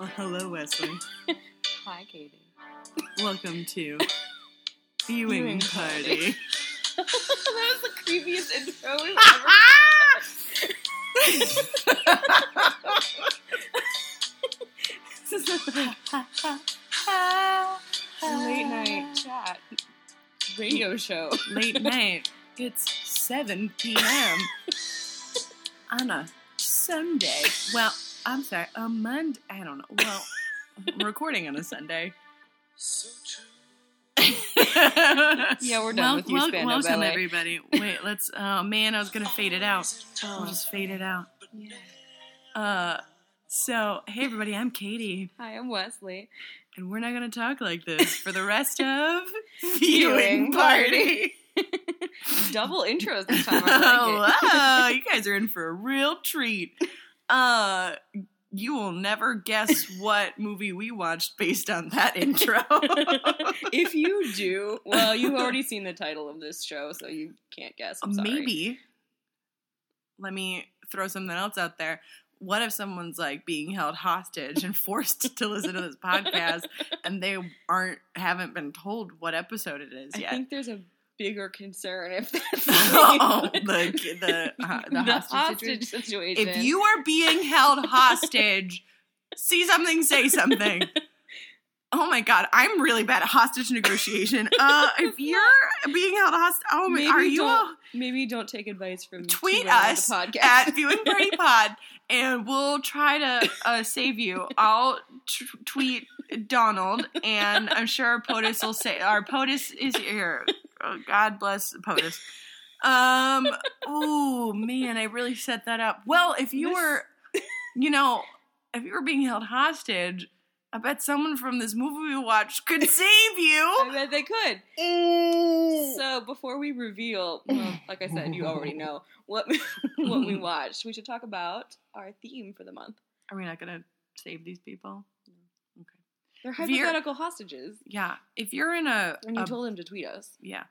Well, hello, Wesley. Hi, Katie. Welcome to Viewing, Viewing Party. that was the creepiest intro we've ever Late night chat radio show. Late night. It's 7 p.m. on a Sunday. Well, I'm sorry, a Monday. I don't know. Well, I'm recording on a Sunday. So true. Yeah, we're done with you, Spandau Welcome, Ballet. everybody. Wait, let's. Oh man, I was gonna fade it out. We'll Oh, just fade it out. yeah. Uh, so hey everybody, I'm Katie, Hi, I'm Wesley. and we're not gonna talk like this for the rest of Viewing Party. Double intros this time. I like you guys are in for a real treat. Uh, you will never guess what movie we watched based on that intro. if you do, well, you've already seen the title of this show, so you can't guess. I'm sorry. Maybe. Let me throw something else out there. What if someone's like being held hostage and forced to listen to this podcast and they aren't haven't been told what episode it is I yet? think there's a bigger concern if that's oh, the the uh, the, the hostage, situation. hostage situation. If you are being held hostage, see something, say something. Oh my god, I'm really bad at hostage negotiation. Uh, if you're being held hostage, oh my, maybe are you? a- maybe don't take advice from tweet us the podcast. at Viewing Party Pod, and we'll try to uh, save you. I'll t- tweet Donald, and I'm sure our POTUS will say our POTUS is here. Oh, God bless POTUS. Um. Oh man, I really set that up. Well, if you This- were, you know, if you were being held hostage, I bet someone from this movie we watched could save you. I bet they could. So before we reveal, well, like I said, you already know what what we watched. We should talk about our theme for the month. Are we not gonna save these people? They're hypothetical hostages, Yeah. If you're in a, and you a told them to tweet us. Yeah.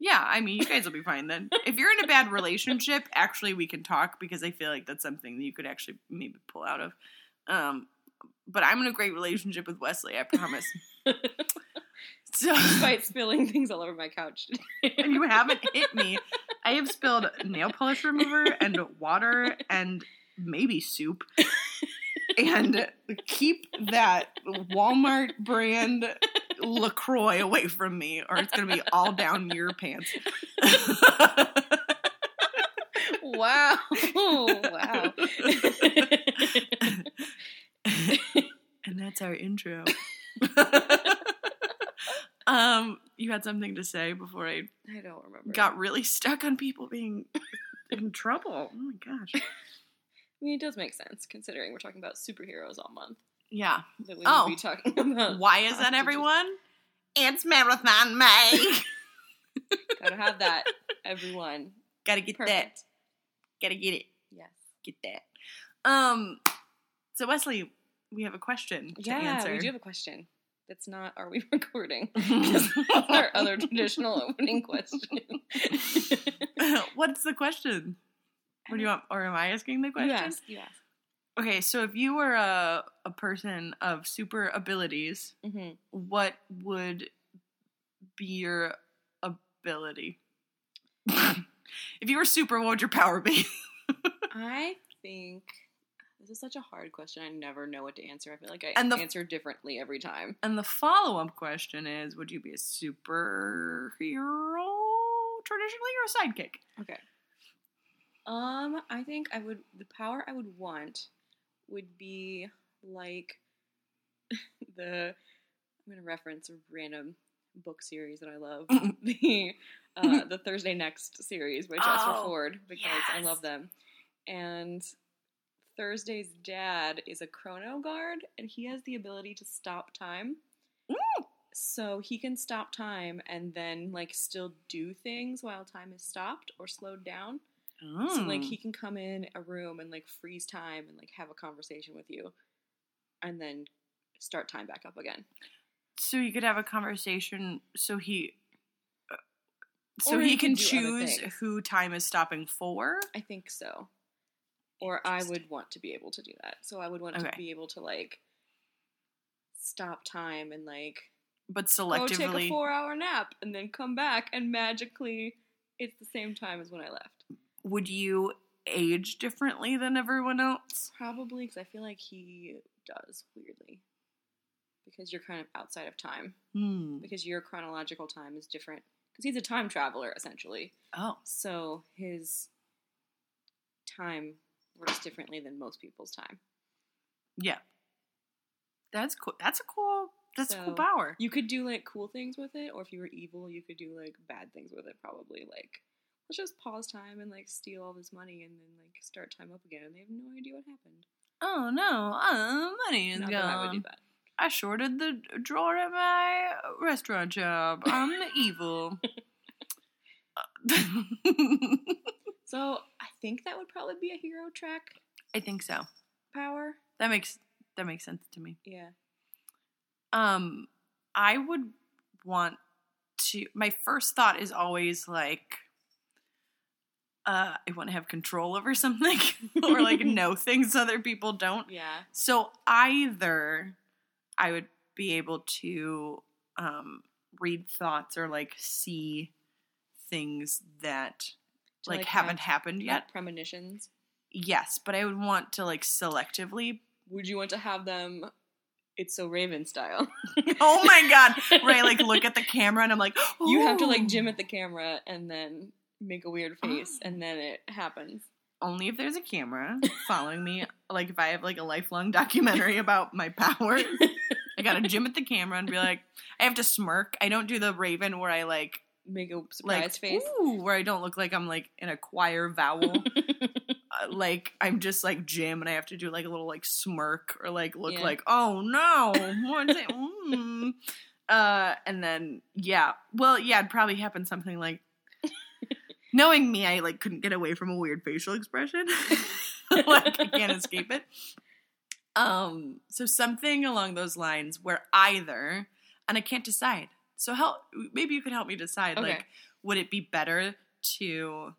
Yeah, I mean, you guys will be fine then. If you're in a bad relationship, actually, we can talk because I feel like that's something that you could actually maybe pull out of. Um, but I'm in a great relationship with Wesley, I promise. So, Despite spilling things all over my couch. and you haven't hit me. I have spilled nail polish remover and water and maybe soup. And keep that Walmart brand LaCroix away from me, or it's going to be all down your pants. wow. wow. and that's our intro. um, you had something to say before I I don't remember. got really stuck on people being in trouble. Oh my gosh. I mean, it does make sense considering we're talking about superheroes all month. Yeah. That we Oh. be talking about. Why is that, everyone? It's Marathon May. Gotta have that, everyone. Gotta get that. Gotta get it. Yes. Get that. Um. So Wesley, we have a question to Yeah, answer. we do have a question. That's not, are we recording? That's our other traditional opening question. What's the question? What do you want? Or am I asking the question? You ask. You ask. Okay, so if you were a a person of super abilities, hmm what would be your ability? if you were super, what would your power be? I think this is such a hard question. I never know what to answer. I feel like I And the- answer differently every time. And the follow up question is: Would you be a superhero traditionally or a sidekick? Okay. Um, I think I would the power I would want would be like the I'm gonna reference a random book series that I love. the uh, the Thursday Next series by Jasper Oh, Fforde because I love them. And Thursday's dad is a chrono guard and he has the ability to stop time. So he can stop time and then like still do things while time is stopped or slowed down. So like Mm. he can come in a room and like freeze time and like have a conversation with you, and then start time back up again. so you could have a conversation. So he. uh, So he he can can choose who time is stopping for. I think so. Or I would want to be able to do that. So I would want Okay. to be able to like stop time and like But go take a four hour nap and then come back and magically it's the same time as when I left. Would you age differently than everyone else? Probably because I feel like he does weirdly. Because you're kind of outside of time. Hmm. Because your chronological time is different. Because he's a time traveler, essentially. Oh. So his time works differently than most people's time. Yeah. That's cool. That's a cool. That's a cool power. You could do like cool things with it, or if you were evil, you could do like bad things with it. Probably like let's just pause time and like steal all this money and then like start time up again, and they have no idea what happened. Oh no, uh, money is Not that I would do gone. that. I shorted the drawer at my restaurant job. I'm the evil. So I think that would probably be a hero track I think so. power. That makes that makes sense to me. Yeah. Um, I would want to. My first thought is always like, uh, I want to have control over something or like know things other people don't. Yeah. So either I would be able to um, read thoughts or like see things that To, like, like, haven't have- happened yet. premonitions. Yes, but I would want to like selectively. Would you want to have them? It's so Raven style. oh my god! I like look at the camera and I'm like, You have to like Jim at the camera and then make a weird face, Oh. and then it happens. only if there's a camera following me. Like if I have like a lifelong documentary about my power, I gotta Jim at the camera and be like, I have to smirk. I don't do the Raven where I like Make a surprise like face. ooh, where I don't look like I'm like in a choir vowel. uh, like I'm just like Jim, and I have to do like a little like smirk or like look Yeah. like oh no, what's it? Mm. Uh, and then yeah, well yeah, it'd probably happen something like. Knowing me, I like couldn't get away from a weird facial expression. like I can't escape it. Um, so something along those lines where either, and I can't decide. So help, maybe you could help me decide. Okay. Like, would it be better to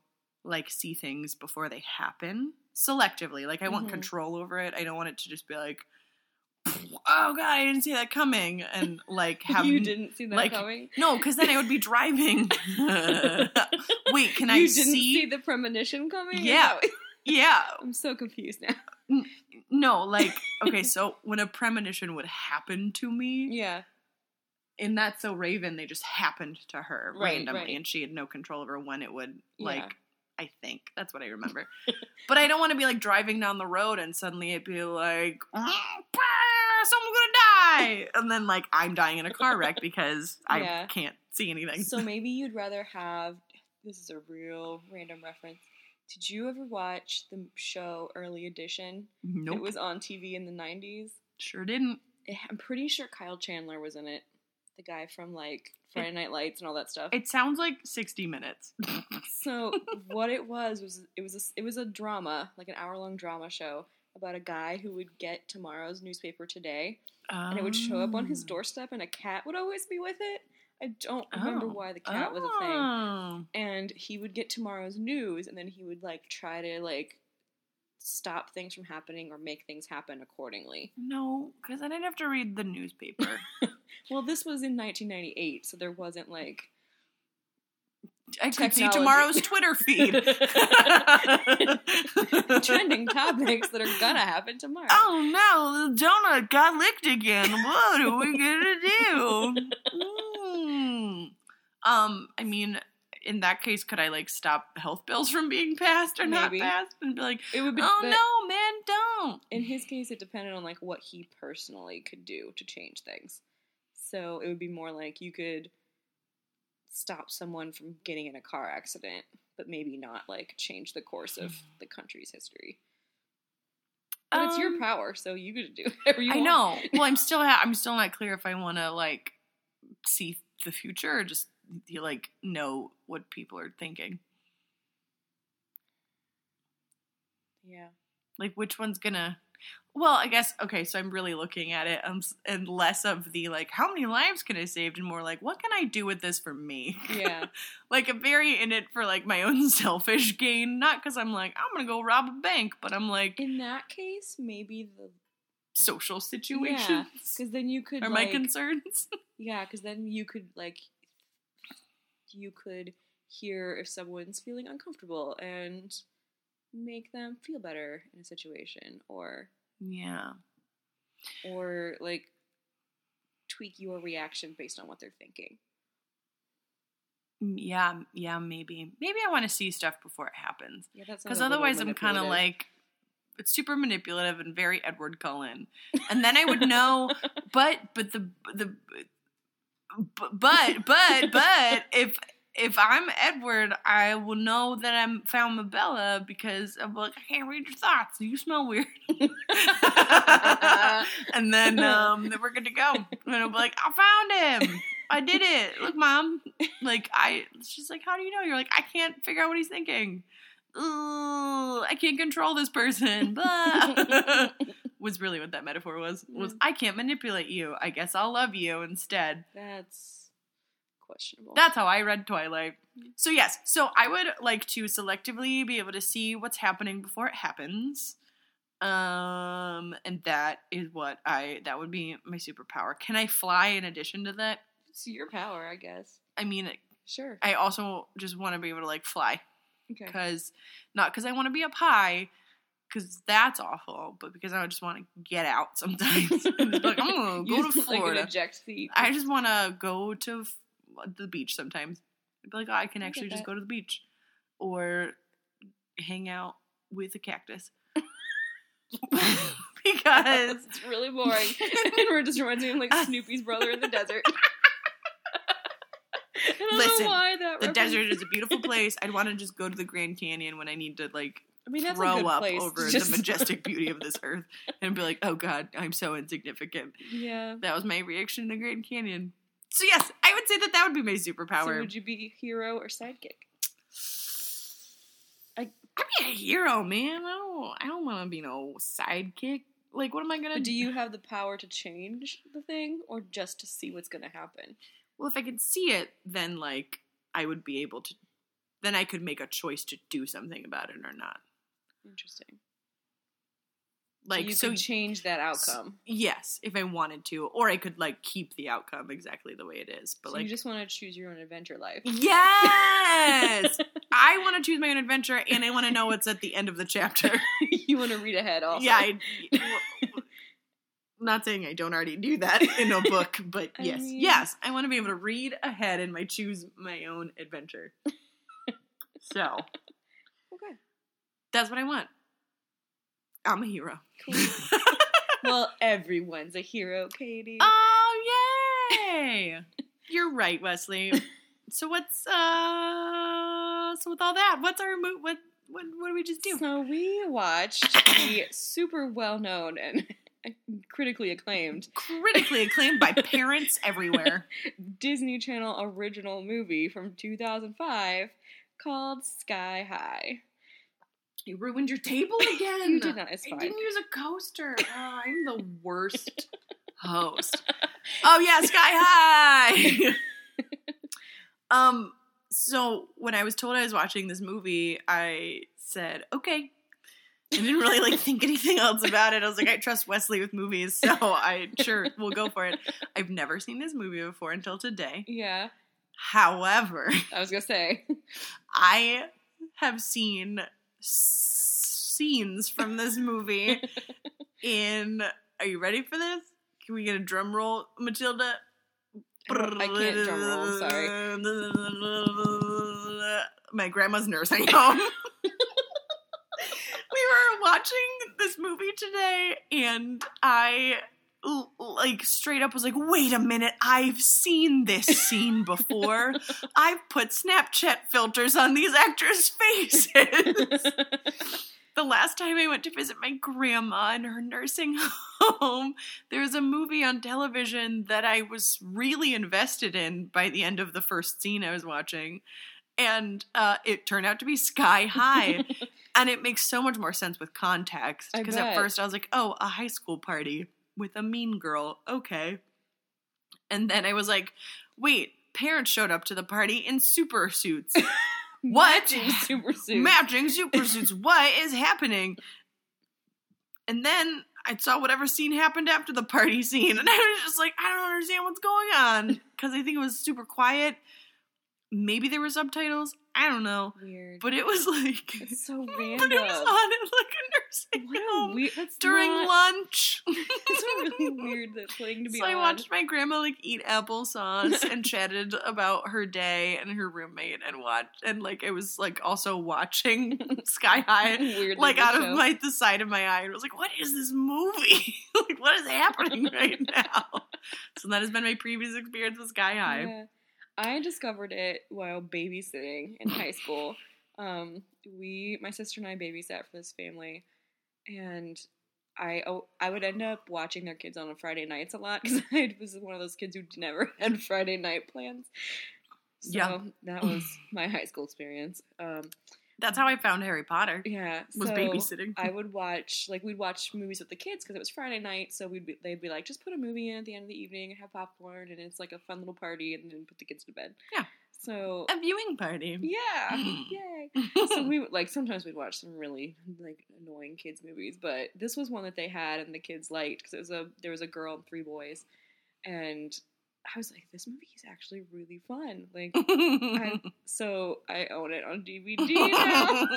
like see things before they happen selectively? Like, I want Mhm. control over it. I don't want it to just be like, oh god, I didn't see that coming, and like have you didn't see that like, coming. no, because then I would be driving. Wait, can I you didn't see? see the premonition coming? Yeah. yeah, I'm so confused now. no, like okay, so when a premonition would happen to me, Yeah. in that so Raven, they just happened to her Right, randomly, right. and she had no control over when it would Yeah. like. I think that's what I remember, but I don't want to be like driving down the road and suddenly it be like, "Ah, someone's gonna die, and then like I'm dying in a car wreck because I Yeah. can't see anything. So maybe you'd rather have. This is a real random reference. Did you ever watch the show Early Edition? nope, It was on TV in the 90s. sure didn't. Eh, I'm pretty sure Kyle Chandler was in it. The guy from like Friday Night Lights and all that stuff. It sounds like 60 minutes. So what it was was it was a, it was a drama, like an hour long drama show about a guy who would get tomorrow's newspaper today, and it would show up on his Oh. doorstep, and a cat would always be with it. I don't remember Oh. why the cat was a thing. Oh. And he would get tomorrow's news, and then he would like try to like stop things from happening or make things happen accordingly. No, because I didn't have to read the newspaper. Well, this was in 1998, so there wasn't like I could see tomorrow's Twitter feed. trending topics that are gonna happen tomorrow. Oh no, the donut got licked again. What are we gonna do? Mm. Um, I mean, in that case, could I like stop health bills from being passed or Maybe. not passed, and be like, It would be. "Oh no, man, don't." In his case, it depended on like what he personally could do to change things. So it would be more like you could stop someone from getting in a car accident, but maybe not like change the course of the country's history. But it's your Um, power, so you could do whatever you I want. know. Well, I'm still ha- I'm still not clear if I want to like see the future or just you like know what people are thinking. Yeah. Like which one's gonna? Well, I guess okay. So I'm really looking at it, um, and less of the like, how many lives can I save, and more like, what can I do with this for me? Yeah. like I'm very in it for like my own selfish gain, not because I'm like I'm gonna go rob a bank, but I'm like, In that case, maybe the social situations because then you could are like, my concerns. Yeah, because then you could like you could hear if someone's feeling uncomfortable and make them feel better in a situation, or yeah. or like tweak your reaction based on what they're thinking. Yeah, yeah, maybe. Maybe I want to see stuff before it happens. Yeah, that's Because otherwise, I'm kind of like, it's super manipulative and very Edward Cullen. And then I would know, but, but the, the, but, but, but, but, if, if I'm Edward, I will know that I'm found Mabella because I'm like, I can't read your thoughts. You smell weird. and then, um, then we're good to go. And I'll be like, I found him. I did it. Look, mom. Like I, she's like, how do you know? You're like, I can't figure out what he's thinking. Ooh, I can't control this person. Was really what that metaphor was. Was I can't manipulate you. I guess I'll love you instead. that's questionable. That's how I read Twilight. So yes, so I would like to selectively be able to see what's happening before it happens. Um and that is what I that would be my superpower. Can I fly in addition to that? it's your power, I guess. I mean, Sure. I also just want to be able to like fly Okay. because not because I want to be up high, because that's awful, but because I just want to get out sometimes. Like I'm gonna go to like, an Florida. seat. I just want to go to the beach sometimes. I'd be like, oh, I can I actually just go to the beach or hang out with a cactus. because it's really boring. and it just reminds me of like uh, Snoopy's brother in the desert. I don't Listen, know why that the desert is a beautiful place. I'd want to just go to the Grand Canyon when I need to like I mean, that's a throw good up place over just- the majestic beauty of this earth and be like, oh god, I'm so insignificant. yeah. That was my reaction to the Grand Canyon. So yes, I would say that that would be my superpower. So would you be hero or sidekick? I'd be a hero, man. I don't. I don't want to be no sidekick. Like, what am I gonna But do you have the power to change the thing, or just to see what's going to happen? Well, if I could see it, then like I would be able to. Then I could make a choice to do something about it or not. Interesting. Like, you so, change that outcome. yes, if I wanted to, or I could like keep the outcome exactly the way it is. But so like, you just want to choose your own adventure life. yes, I want to choose my own adventure, and I want to know what's at the end of the chapter. you want to read ahead, also. Yeah, I, not saying I don't already do that in a book, but yes, mean- yes, I want to be able to read ahead and my choose my own adventure. so okay. that's what I want. I'm a hero. Cool. well, everyone's a hero, Katie. oh yay! You're right, Wesley. So what's uh? So with all that, what's our mo- what what what do we just do? So we watched the super well known and critically acclaimed Critically acclaimed by parents everywhere. Disney Channel original movie from 2005 called Sky High. You ruined your table again. You did not, it's fine. I didn't use a coaster. Oh, I'm the worst host. Oh yeah, Sky High. um. So when I was told I was watching this movie, I said okay. I didn't really like think anything else about it. I was like, I trust Wesley with movies, so I sure we'll go for it. I've never seen this movie before until today. Yeah, However, I was gonna say. I have seen scenes from this movie in. Are you ready for this? Can we get a drum roll, Matilda? I can't drum roll, I'm sorry. My grandma's nursing home. we were watching this movie today, and I like straight up was like, wait a minute, I've seen this scene before. I've put Snapchat filters on these actors' faces. the last time I went to visit my grandma in her nursing home, there was a movie on television that I was really invested in by the end of the first scene I was watching. And uh, it turned out to be Sky High. and it makes so much more sense with context. Because at first I was like, oh, a high school party with a mean girl. Okay. And then I was like, wait, parents showed up to the party in super suits. What? Matching super suits. Matching super suits. What is happening? And then I saw whatever scene happened after the party scene, and I was just like, I don't understand what's going on because I think it was super quiet. Maybe there were subtitles. I don't know, Weird. but it was like, It's so random. but it was on at like a nursing home weird. During not, lunch. It's really weird that thing to be so I watched my grandma like eat applesauce and chatted about her day and her roommate and watched and like I was like also watching Sky High Weirdly like out show. of my the side of my eye and was like, what is this movie? like what is happening right now? So that has been my previous experience with Sky High. Yeah. I discovered it while babysitting in high school. Um, we, my sister and I, babysat for this family, and I oh, I would end up watching their kids on a Friday nights a lot because I was one of those kids who never had Friday night plans. So Yeah. that was my high school experience. Um, That's how I found Harry Potter. yeah, Was so babysitting. I would watch like we'd watch movies with the kids because it was Friday night, so we'd be, they'd be like, just put a movie in at the end of the evening and have popcorn, and it's like a fun little party, and then put the kids to bed. Yeah. So a viewing party. yeah, yay. So we would like sometimes we'd watch some really like annoying kids movies, but this was one that they had and the kids liked because it was a there was a girl and three boys, and I was like, this movie is actually really fun. Like I, so I own it on DVD now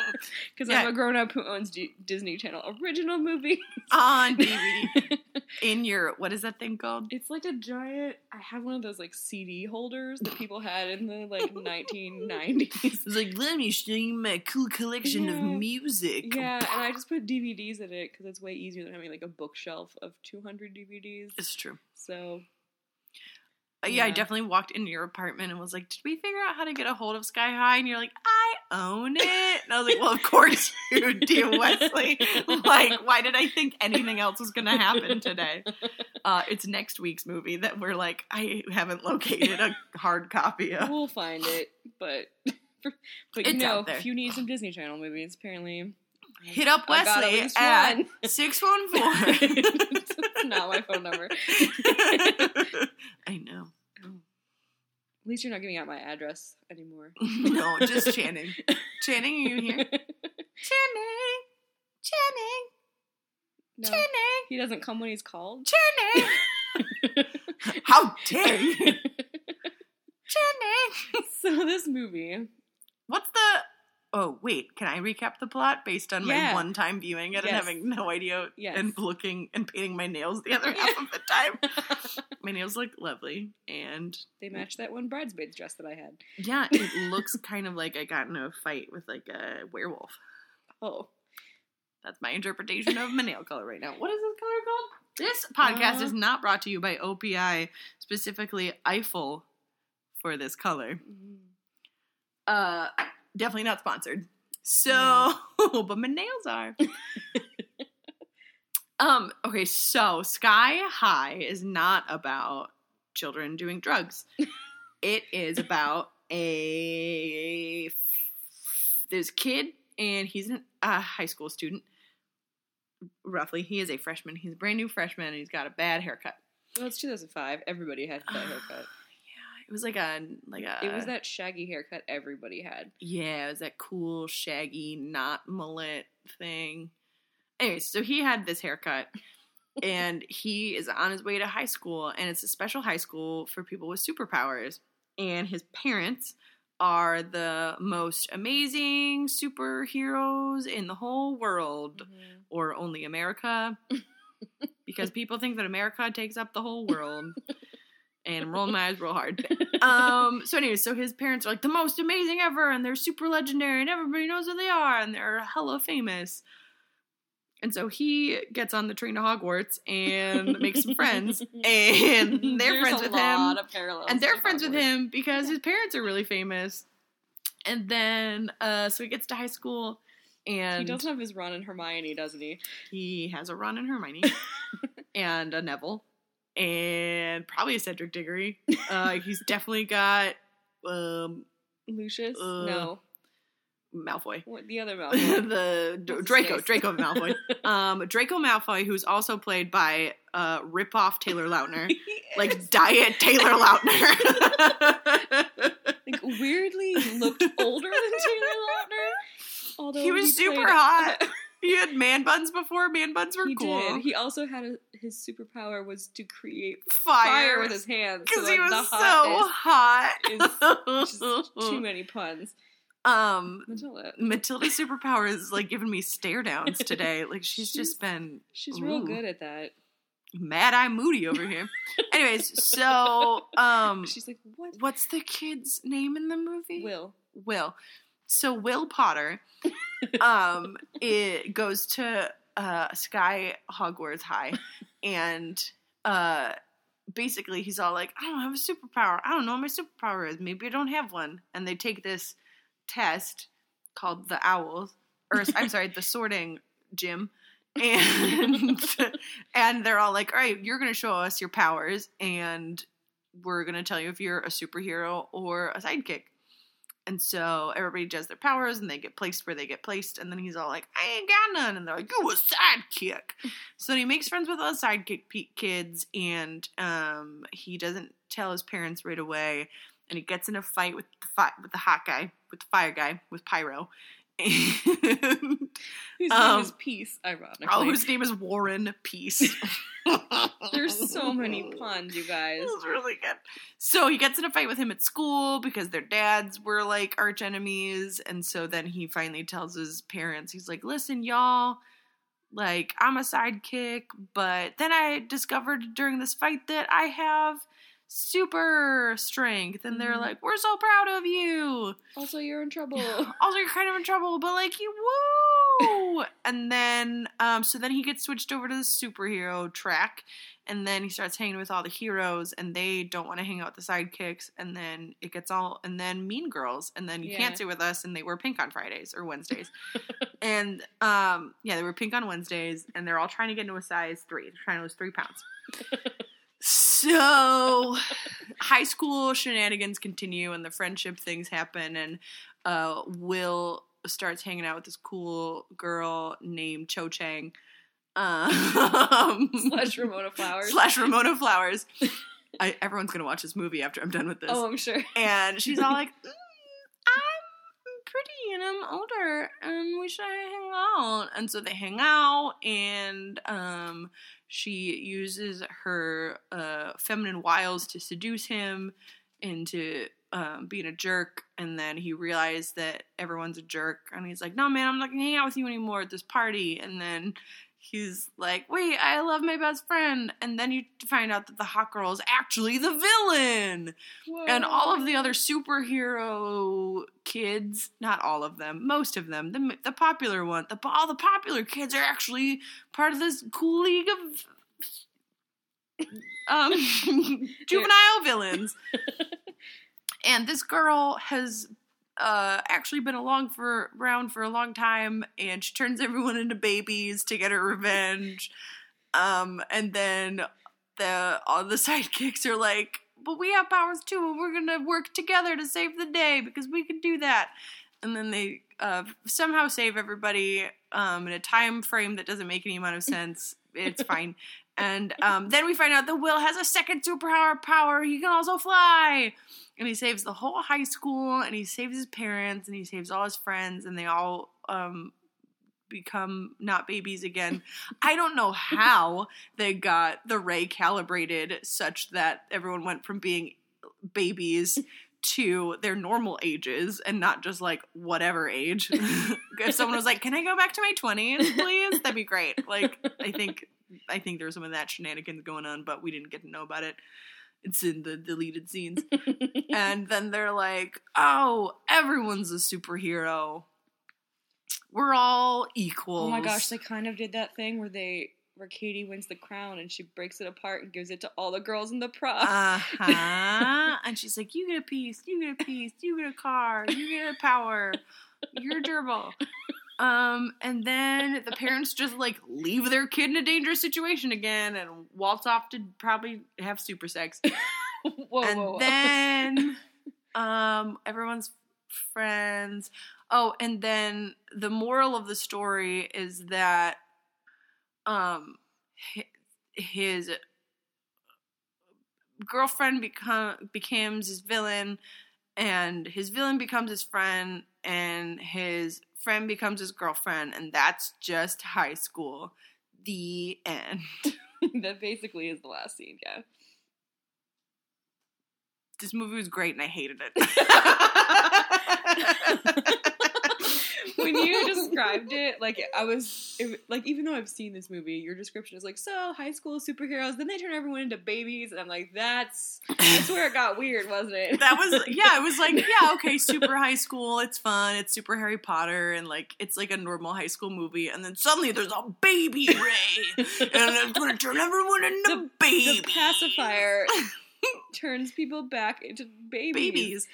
because I'm a grown up who owns D- Disney Channel original movies. on DVD in your what is that thing called? it's like a giant. I have one of those like CD holders that people had in the like 1990s. It's like let me show you my cool collection of music. Yeah, and I just put DVDs in it because it's way easier than having like a bookshelf of 200 DVDs. It's true. So Uh, yeah, I definitely walked into your apartment and was like, "Did we figure out how to get a hold of Sky High?" And you're like, "I own it." And I was like, "Well, of course you do, Wesley. like, why did I think anything else was going to happen today?" Uh, it's next week's movie that we're like, I haven't located a hard copy of. we'll find it, but but you It's know, if you need some Disney Channel movies, apparently Hit up at Wesley at one four. It's not my phone number. I know. At least you're not giving out my address anymore. No, just Channing. Channing, are you here? Channing, Channing, no, Channing, he doesn't come when he's called. Channing. How dare you, Channing? so this movie? Oh wait, can I recap the plot based on my one-time viewing it and having no idea Yes. and looking and painting my nails the other half of the time? My nails look lovely, and they match that one bridesmaid's dress that I had. yeah, it looks kind of like I got into a fight with like a werewolf. Oh, That's my interpretation of my nail color right now. What is this color called? This podcast Uh, is not brought to you by OPI, specifically Eiffel, for this color. Mm. Uh, definitely not sponsored. So, but my nails are. um. Okay. So, Sky High is not about children doing drugs. it is about a there's a kid and he's an- a high school student. Roughly, he is a freshman. He's a brand new freshman and he's got a bad haircut. well, it's 2005. Everybody had that haircut. It was like a like a. It was that shaggy haircut everybody had. Yeah, it was that cool, shaggy, not mullet thing. Anyway, so he had this haircut, and he is on his way to high school, and it's a special high school for people with superpowers. And his parents are the most amazing superheroes in the whole world, mm-hmm. or only America, because people think that America takes up the whole world. And I'm rolling my eyes real hard. Um so anyways so his parents are like the most amazing ever and they're super legendary and everybody knows who they are and they're hella famous. And so he gets on the train to hogwarts and makes some friends and they're There's friends a with lot him Of parallels and they're friends with him because his parents are really famous. And then uh so he gets to high school and He does have his Ron and Hermione, doesn't he? he has a Ron and Hermione and a Neville and probably a Cedric Diggory. Uh, he's definitely got um, Lucius? Uh, no. Malfoy. What the other Malfoy? the What's Draco? Draco Malfoy. Um, Draco Malfoy, who's also played by uh, rip-off Taylor Lautner, like Diet Taylor Lautner. like weirdly he looked older than Taylor Lautner. Although He was super played- hot. He had man buns before. Man buns were he cool. did. He also had a, his superpower was to create fire, fire with his hands. because so, he was so hot. is too many puns. um, Matilda. Matilda's superpower is like giving me stare downs today. Like she's, She's- just been She's real good at that. mad eye moody over here. Anyways, so um, She's like, what? what's the kid's name in the movie? Will. Will. So Will Potter, um, it goes to uh, Sky Hogwarts High, and uh, basically he's all like, "I don't have a superpower. I don't know what my superpower is. Maybe I don't have one." And they take this test called the Owls, or I'm sorry, the Sorting Gym. And and they're all like, all right, you're gonna show us your powers, and we're gonna tell you if you're a superhero or a sidekick. And so everybody does their powers and they get placed where they get placed. And then he's all like, I ain't got none. And they're like, You a sidekick. so he makes friends with all the sidekick kids and um, he doesn't tell his parents right away. And he gets in a fight with the, fi- with the hot guy, with the fire guy, with Pyro. And His Um, name is Peace, ironically. oh, his name is Warren Peace. There's so many puns, you guys. It was really good. So he gets in a fight with him at school because their dads were like arch enemies. And so then he finally tells his parents, he's like, listen, y'all, like, I'm a sidekick, but then I discovered during this fight that I have super strength. And they're Mhm. like, we're so proud of you. Also, you're in trouble. Also, you're kind of in trouble, but like, you woo! and then, um, so then he gets switched over to the superhero track, and then he starts hanging with all the heroes, and they don't want to hang out with the sidekicks, and then it gets all, and then Mean Girls, and then you Yeah. can't stay with us, and they wear pink on Fridays or Wednesdays, and um, yeah, they were pink on Wednesdays, and they're all trying to get into a size three, they're trying to lose three pounds. So, high school shenanigans continue, and the friendship things happen, and uh, Will starts hanging out with this cool girl named Cho Chang. Um, Slash Ramona Flowers. slash Ramona Flowers. I, everyone's gonna watch this movie after I'm done with this. Oh, I'm sure. And she's all like, mm, pretty and I'm older and we should hang out. And so they hang out and um, she uses her uh, feminine wiles to seduce him into um, being a jerk. And then he realized that everyone's a jerk. And he's like, no, man, I'm not going to hang out with you anymore at this party. And then he's like, wait, I love my best friend. And then you find out that the hot girl is actually the villain. And all of the other superhero kids not all of them most of them the, the popular one the all the popular kids are actually part of this cool league of um juvenile villains. And this girl has uh, actually been along for around for a long time, and she turns everyone into babies to get her revenge. Um, and then the all the sidekicks are like, "But we have powers too, and we're gonna work together to save the day because we can do that." And then they uh, somehow save everybody um, in a time frame that doesn't make any amount of sense. It's fine. And um, then we find out that Will has a second superpower power. He can also fly. And he saves the whole high school, and he saves his parents, and he saves all his friends, and they all um, become not babies again. I don't know how they got the ray calibrated such that everyone went from being babies to their normal ages and not just like whatever age. if someone was like, "Can I go back to my 20s, please?" That'd be great. Like I think I think there was some of that shenanigans going on, but we didn't get to know about it. It's in the deleted scenes. and then they're like, "Oh, everyone's a superhero. We're all equal." Oh my gosh, they kind of did that thing where they where Cady wins the crown and she breaks it apart and gives it to all the girls in the prom. Uh huh. and she's like, "You get a piece. You get a piece. You get a car. You get a power. You're durable." Um, and then the parents just like leave their kid in a dangerous situation again and waltz off to probably have super sex. whoa, and whoa, whoa. then um everyone's friends oh and then the moral of the story is that um his girlfriend become becomes his villain and his villain becomes his friend and his friend becomes his girlfriend, and that's just high school. The end. that basically is the last scene. Yeah. This movie was great, and I hated it. when you described it, like I was, it, like even though I've seen this movie, your description is like, so high school superheroes, then they turn everyone into babies, and I'm like, that's that's where it got weird, wasn't it? that was yeah it was like yeah okay super high school it's fun it's super harry potter and like it's like a normal high school movie and then suddenly there's a baby ray and it's gonna turn everyone into The- babies the pacifier turns people back into babies. babies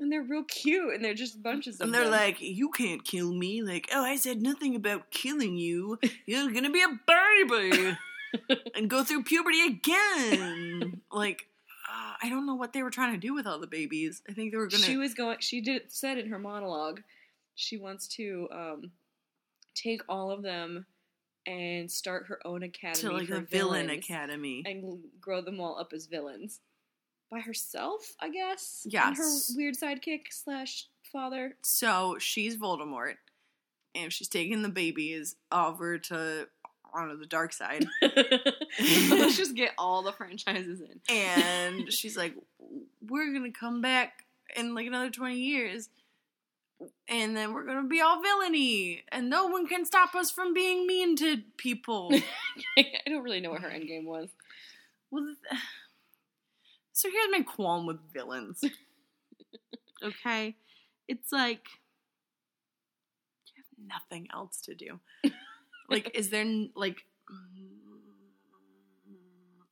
and they're real cute, and they're just bunches of and they're them. like you can't kill me. Like oh i said nothing about killing you. You're gonna be a baby and go through puberty again. Like uh, i don't know what they were trying to do with all the babies. I think they were gonna she was going. She did said in her monologue, she wants to um, take all of them and start her own academy to like a villain academy. and grow them all up as villains by herself, I guess. And her weird sidekick slash father. So she's Voldemort, and she's taking the babies over to I the dark side, Let's just get all the franchises in. and she's like, "We're gonna come back in like another twenty years." And then we're gonna be all villainy, and no one can stop us from being mean to people. I don't really know what her end game was. well, th- so here's my qualm with villains. okay, it's like you have nothing else to do. like is there like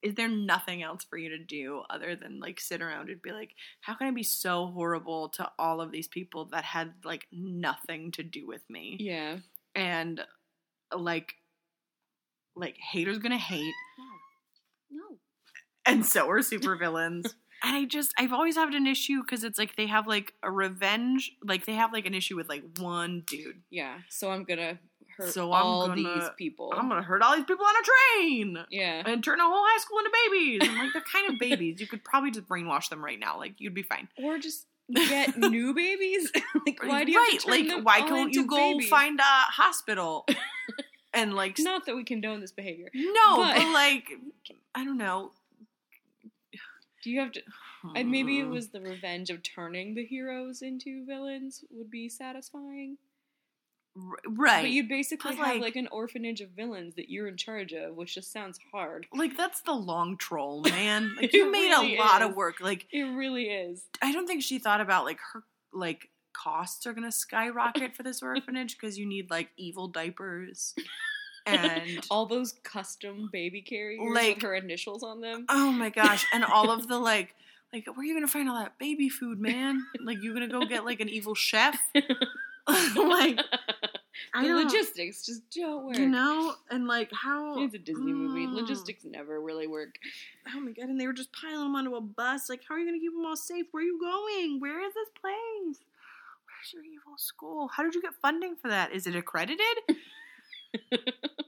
is there nothing else for you to do other than like sit around and be like how can i be so horrible to all of these people that had like nothing to do with me Yeah. and like like haters gonna hate No. And so are supervillains and i just i've always had an issue because it's like they have like a revenge like they have like an issue with like one dude Yeah. So I'm gonna hurt So all gonna- these people. i'm gonna hurt all these people on a train yeah. and turn a whole high school into babies. I'm like, they're kind of babies. You could probably just brainwash them right now. Like, you'd be fine. Or just get new babies. like why do you right? have to turn like, why can't you go babies? find a hospital and like, Not that we condone this behavior. no, but- but, like, I don't know. Do you have to? And maybe it Hmm. was the revenge of turning the heroes into villains would be satisfying. Right. But you'd basically But, have like- like an orphanage of villains that you're in charge of, which just sounds hard. like that's the long troll, man. Like you made really a lot is. of work. Like It really is. I don't think she thought about like her like costs are gonna skyrocket for this orphanage because you need like evil diapers and All those custom baby carriers Like- with her initials on them. Oh my gosh. And all of the like like where are you gonna find all that baby food, man? Like you gonna go get like an evil chef? like the logistics just don't work. you know? And like how It's a Disney movie. Mm. Logistics never really work. Oh my god, and they were just piling them onto a bus. Like, how are you gonna keep them all safe? Where are you going? Where is this place? Where's your evil school? How did you get funding for that? Is it accredited?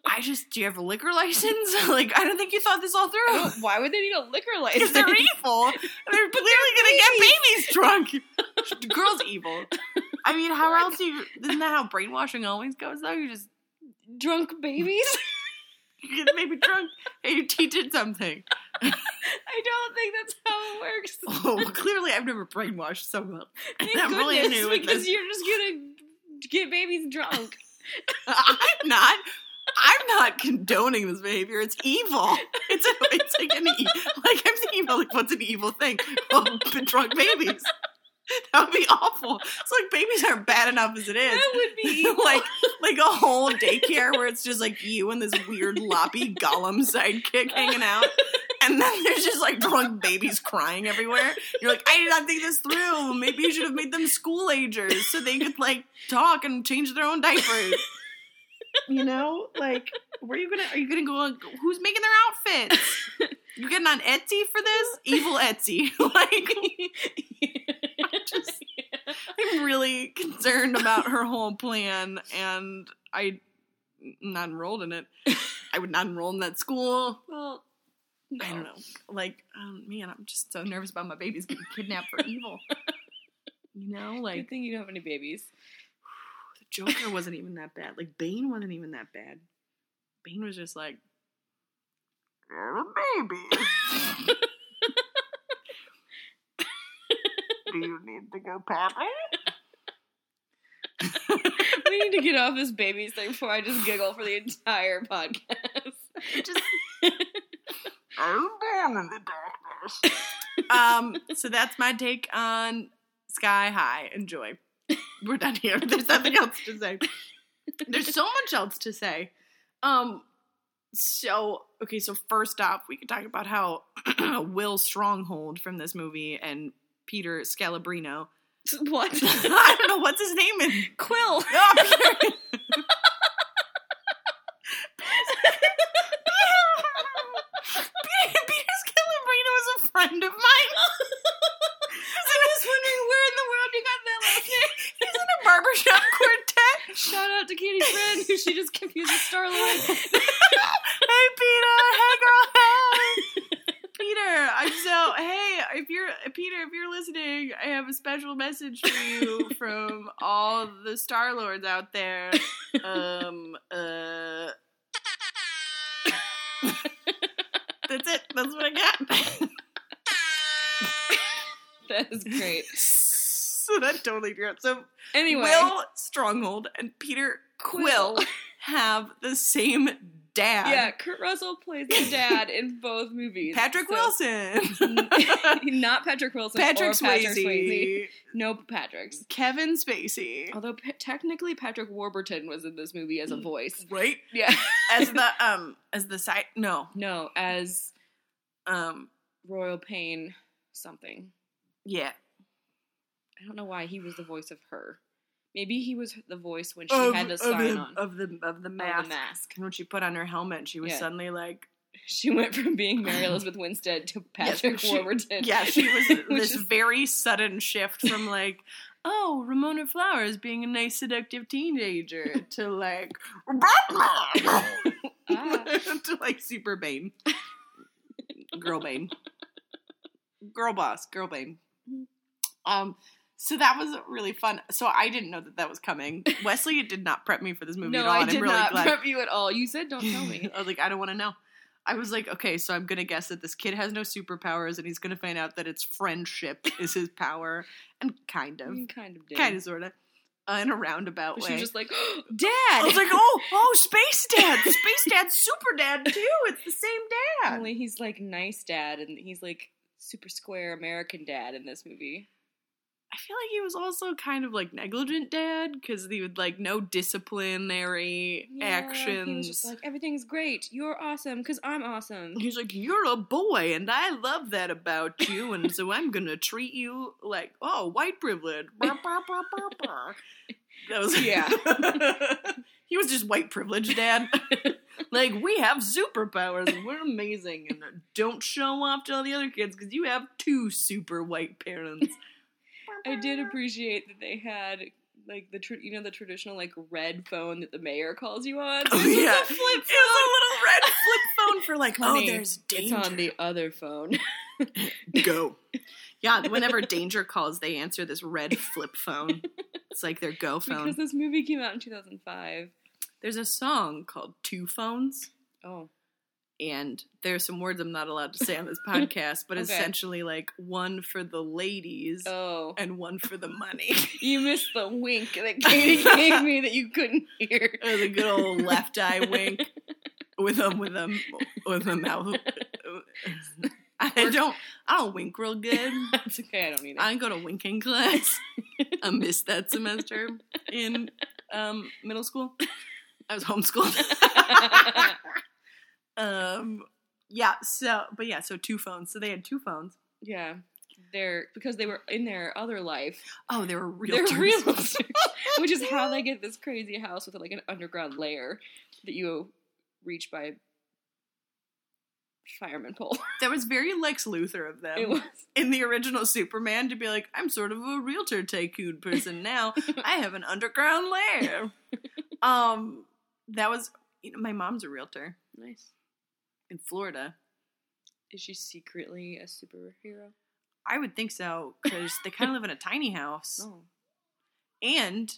I just do you have a liquor license? like, I don't think you thought this all through. Why would they need a liquor Because license? they're evil. They're clearly gonna get babies drunk. Girl's evil. I mean, how else do you? Isn't that how brainwashing always goes? Though you just Drunk babies? you get maybe drunk and you teaching something. I don't think that's how it works. Oh, well, clearly I've never brainwashed so well. Thank I'm really new because this. you're just gonna get babies drunk. I'm not. I'm not condoning this behavior. It's evil. It's a, it's like an e- like I'm thinking about like what's an evil thing? B- drunk babies. That would be awful. It's like babies aren't bad enough as it is. That would be like like a whole daycare where it's just like you and this weird loppy Gollum sidekick hanging out. And then there's just like drunk babies crying everywhere. You're like, I did not think this through. Maybe you should have made them school agers so they could like talk and change their own diapers. You know, like, where are you gonna? Are you gonna go? Who's making their outfits? You getting on Etsy for this? Evil Etsy. like, I'm really concerned about her whole plan, and I not enrolled in it. I would not enroll in that school. well, I don't know. Like, um, man, I'm just so nervous about my babies getting kidnapped for evil. You know, like Good thing you don't have any babies. the Joker wasn't even that bad. Like Bane wasn't even that bad. Bane was just like, "You're a baby. Do you need to go potty? we need to get off this babies thing before I just giggle for the entire podcast. Just I'm down in the darkness. um, so that's my take on Sky High. Enjoy. We're done here. There's nothing else to say. There's so much else to say. Um, so okay, so first off, we could talk about how Will Stronghold from this movie and Peter Scalabrino. what? I don't know what's his name in Quill. Oh, Peter. Peter, Scalabrino is a friend of mine. I was wondering where in the world you got that last name. He's in a barbershop quartet. Shout out to Cady Friend, who she just confused with Star Lord. hey Peter, hey girl, hey. Peter, I'm so hey, if you're Peter, if you're listening, I have a special message for you from all the Star Lords out there. Um uh That's it. That's what I got. That is great. so that totally drew it. So Anyway, Will Stronghold and Peter Quill have the same dad. yeah, Kurt Russell plays the dad in both movies. Patrick So- Wilson. Not Patrick Wilson Patrick or Patrick Swayze. Swayze. No Patricks. Kevin Spacey. Although pa- technically Patrick Warburton was in this movie as a voice. Right? Yeah. As the um as the side no. no, as Um Royal Pain something. yeah. I don't know why he was the voice of her. Maybe he was the voice when she Of, had the of sign the, on. of the of the of mask. the mask. And when she put on her helmet, she was Yeah. suddenly like She went from being Mary Elizabeth Winstead to Patrick she- Warburton. Yeah, she was this is- very sudden shift from like, oh, Ramona Flowers being a nice seductive teenager to like Ah. to like super Bane. Girl Bane. Girl boss, girl Bane. Um so that was really fun. So I didn't know that that was coming. All did not prep me for this movie no, at all. I did I'm really not glad. prep you at all. You said don't tell me. I was like, I don't want to know. I was like, okay, so I'm gonna guess that this kid has no superpowers, and he's gonna find out that it's friendship is his power, and kind of, You kind of did. kind of, sort of, uh, in a roundabout But way. she was just like, Dad! I was like, oh, oh, space dad, space dad's super dad too. It's the same dad. Only he's like nice dad, and he's like super square American dad in this movie. I feel like he was also kind of like negligent dad because he would like no disciplinary actions. He was just like, everything's great. You're awesome because I'm awesome. He's like, You're a boy, and I love that about you, and so I'm gonna treat you like, oh, white privilege. That was, Yeah. he was just white privilege, dad. like, we have superpowers, and we're amazing, and don't show off to all the other kids because you have two super white parents. I did appreciate that they had like the tr- you know the traditional like red phone that the mayor calls you on. Oh, yeah. a flip It was a little red flip phone for like, Honey, oh, there's danger. It's on the other phone. go. Yeah, whenever danger calls, they answer this red flip phone. It's like their go phone. because this movie came out in 2005. There's a song called Two Phones, Oh, and there's some words I'm not allowed to say on this podcast, but Okay. essentially like one for the ladies oh, and one for the money. you missed the wink that Cady gave me that you couldn't hear. Or the good old left eye wink with a with a with a mouth. I don't I don't wink real good. It's okay, I don't need it. I go to winking class. I missed that semester in um, middle school. I was homeschooled. Um, yeah. So, but yeah. So two phones. So they had two phones. yeah, they're because they were in their other life. Oh, they were real. They're realtors, which is how they get this crazy house with like an underground layer that you reach by fireman pole. That was very Lex Luthor of them It was in the original Superman to be like, I'm sort of a realtor tycoon person now. I have an underground lair. um, that was you know, my mom's a realtor nice. In Florida. Is she secretly a superhero? I would think so because they kind of live in a tiny house. Oh, and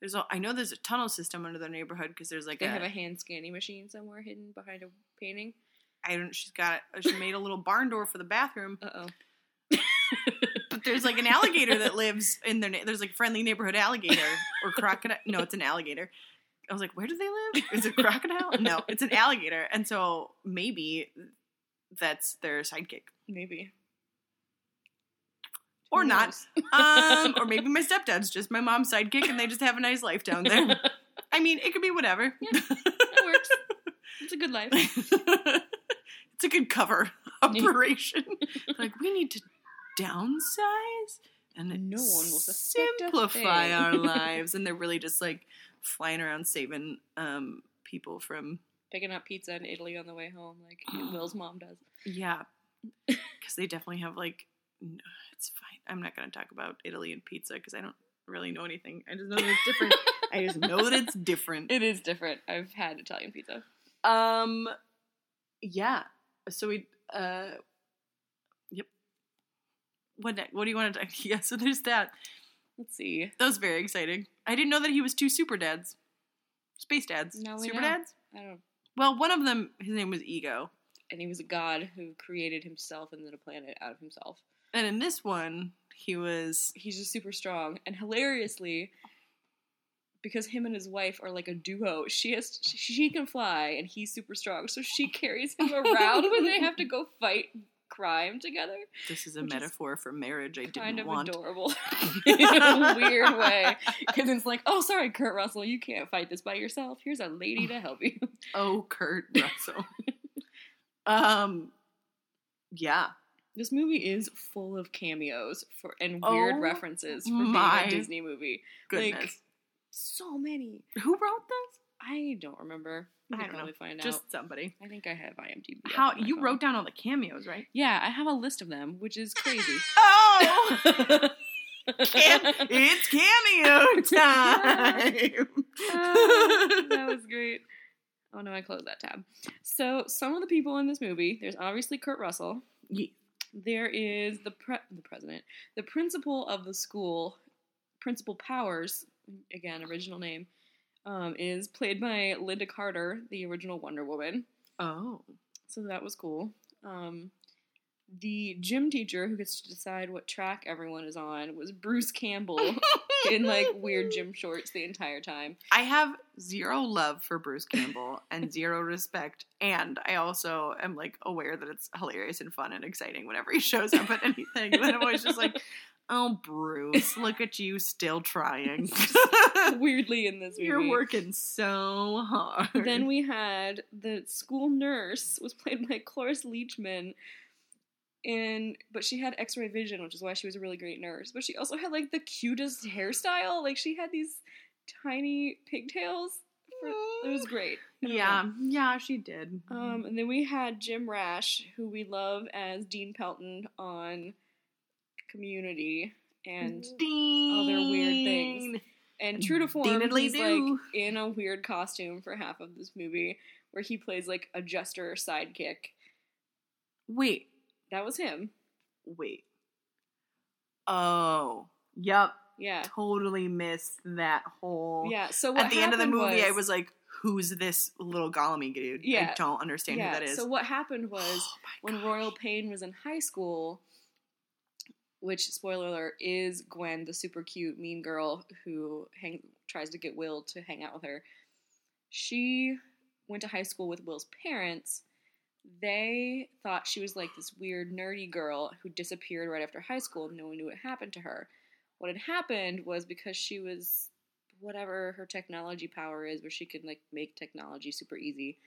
There's a, I know there's a tunnel system under their neighborhood because there's like They a, have a hand scanning machine somewhere hidden behind a painting. I don't. She's got she made a little barn door for the bathroom, Uh oh. but there's like an alligator that lives in their. There's like a friendly neighborhood alligator or crocodile. No, it's an alligator. I was like, where do they live? Is it crocodile? No, it's an alligator, and so maybe that's their sidekick, Maybe. or not. Um, or maybe my stepdad's just my mom's sidekick, and they just have a nice life down there. I mean, it could be whatever. that works. It's a good life. it's a good cover operation. like we need to downsize and No one will simplify our lives, and they're really just like flying around saving um, people from Picking up pizza in Italy on the way home, like Will's mom does. yeah, because they definitely have like no, it's fine. I'm not going to talk about Italy and pizza because I don't really know anything. I just know that it's different. I just know that it's different. It is different. I've had Italian pizza. Um, yeah. So we, uh, yep. What What do you want to? Talk? Yeah. So there's that. Let's see. That was very exciting. I didn't know that he was two super dads, space dads, we super know. dads. I don't. Well, one of them, his name was Ego, And he was a god who created himself and then a planet out of himself. and in this one, he was. He's just super strong and hilariously. Because him and his wife are like a duo, she has she, she can fly and he's super strong, so she carries him around when they have to go fight crime together. This is a Which is metaphor for marriage. I kind didn't want of want. adorable in a weird way. Because it's like, oh, sorry, Kurt Russell, you can't fight this by yourself. Here's a lady to help you. Oh, Kurt Russell. um, yeah. This movie is full of cameos for and weird Oh references for being a Disney movie. Goodness. Like, so many. Who wrote this? I don't remember. We I don't know. find out. Just somebody. I think I have IMDb. How you phone. wrote down all the cameos, right? Yeah, I have a list of them, which is crazy. Oh, Cam- it's cameo time. Ah, that was great. Oh no, I closed that tab. So some of the people in this movie, there's obviously Kurt Russell. Ye- There is the pre- the president, the principal of the school, Principal Powers, again original name, um, is played by Lynda Carter, the original Wonder Woman. oh, So that was cool. Um, the gym teacher who gets to decide what track everyone is on was Bruce Campbell in like weird gym shorts the entire time. I have zero love for Bruce Campbell and zero respect, and I also am like aware that it's hilarious and fun and exciting whenever he shows up at anything. Then I'm always just like, "Oh, Bruce, look at you still trying. Weirdly in this movie. You're working so hard." Then we had the school nurse was played by Cloris Leachman. And but she had X-ray vision, which is why she was a really great nurse. But she also had like the cutest hairstyle. Like she had these tiny pigtails. For, it was great. Don't know. yeah, yeah, she did. Um, and then we had Jim Rash, who we love as Dean Pelton on Community, and other weird things. and true to form, he's like in a weird costume for half of this movie, where he plays like a jester sidekick. Wait, That was him. wait. Oh, yep. Yeah, Totally missed that whole. yeah. So At the end of the movie, I was- was like, "Who's this little Gollum dude?" Yeah. I don't understand yeah. who that is. So what happened was Oh when. Royal Pain was in high school, which spoiler alert is Gwen, the super cute mean girl who hang, tries to get Will to hang out with her. She went to high school with Will's parents. They thought she was like this weird nerdy girl who disappeared right after high school. No one knew what happened to her. What had happened was because she was whatever her technology power is, where she could like make technology super easy.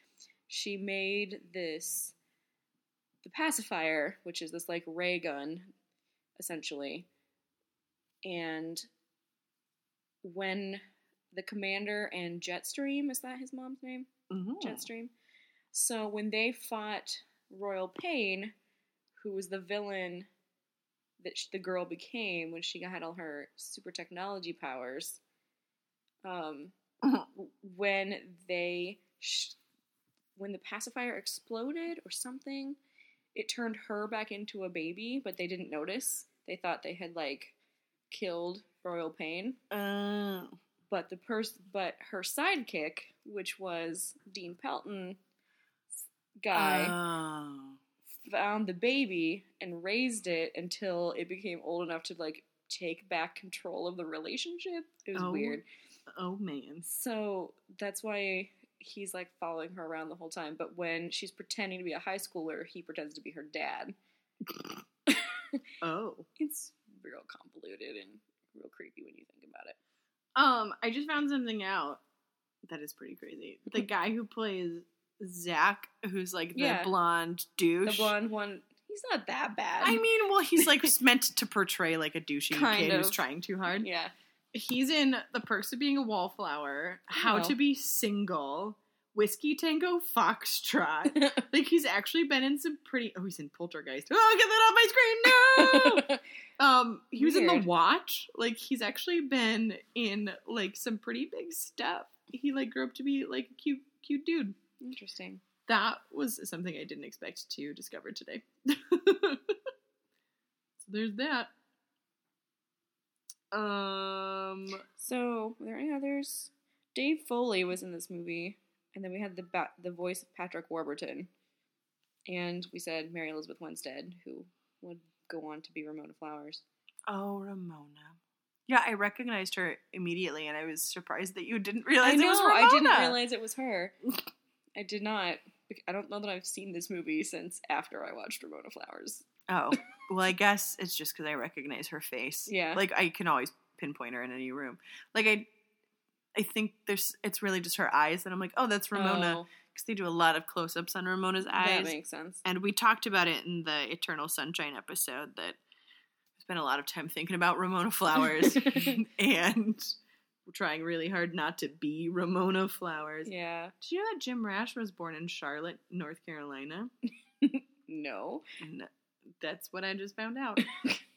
She made this the pacifier, which is this like ray gun, essentially. And when the commander and Jetstream, is that his mom's name? Mhm. Jetstream. So when they fought Royal Pain, who was the villain that sh- the girl became when she had all her super technology powers, um, w- when they sh- when the pacifier exploded or something, it turned her back into a baby, but they didn't notice. They thought they had like killed Royal Pain. Uh, but the person, but her sidekick, which was Dean Pelton guy, Oh. found the baby and raised it until it became old enough to like take back control of the relationship. It was Oh. weird. Oh man. So that's why he's like following her around the whole time. But when she's pretending to be a high schooler, he pretends to be her dad. Oh. It's real convoluted and real creepy when you think about it. Um, I just found something out that is pretty crazy. The guy who plays Zach, who's like the Yeah. blonde douche. The blonde one, he's not that bad. I mean, well, he's like meant to portray like a douchey Kind kid who's trying too hard. yeah. He's in The Perks of Being a Wallflower, How Oh. to Be Single, Whiskey Tango Foxtrot. like he's actually been in some pretty. Oh, he's in Poltergeist. Oh, get that off my screen! No. um, he was in The Watch. Like he's actually been in like some pretty big stuff. He like grew up to be like a cute, cute dude. Interesting. That was something I didn't expect to discover today. so there's that. Um, So, were there any others? Dave Foley was in this movie, and then we had the ba- the voice of Patrick Warburton, and we said Mary Elizabeth Winstead, who would go on to be Ramona Flowers. oh, Ramona. Yeah, I recognized her immediately, and I was surprised that you didn't realize I know. it was Ramona. I didn't realize it was her. I did not. I don't know that I've seen this movie since after I watched Ramona Flowers. Oh, well, I guess it's just because I recognize her face. Yeah. like I can always pinpoint her in any room. Like I, I think there's. It's really just her eyes that I'm like, oh, that's Ramona, Oh, because they do a lot of close-ups on Ramona's eyes. that makes sense. and we talked about it in the Eternal Sunshine episode that I spent a lot of time thinking about Ramona Flowers and trying really hard not to be Ramona Flowers. Yeah. Did you know that Jim Rash was born in Charlotte, North Carolina? No. And that's what I just found out.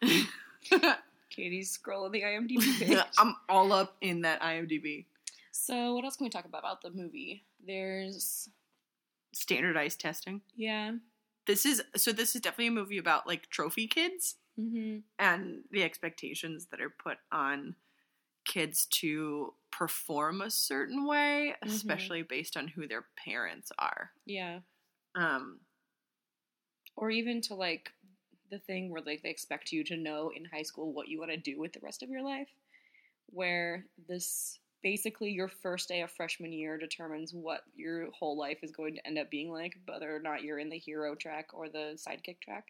Cady's scrolling the IMDb page. I'm all up in that IMDb. So, what else can we talk about about the movie? There's, Standardized testing. yeah. This is so. This is definitely a movie about like trophy kids Mm-hmm. and the expectations that are put on kids to perform a certain way, Mhm. especially based on who their parents are. Yeah. Um, Or even to like the thing where like they expect you to know in high school what you want to do with the rest of your life. Where this basically your first day of freshman year determines what your whole life is going to end up being like, whether or not you're in the hero track or the sidekick track.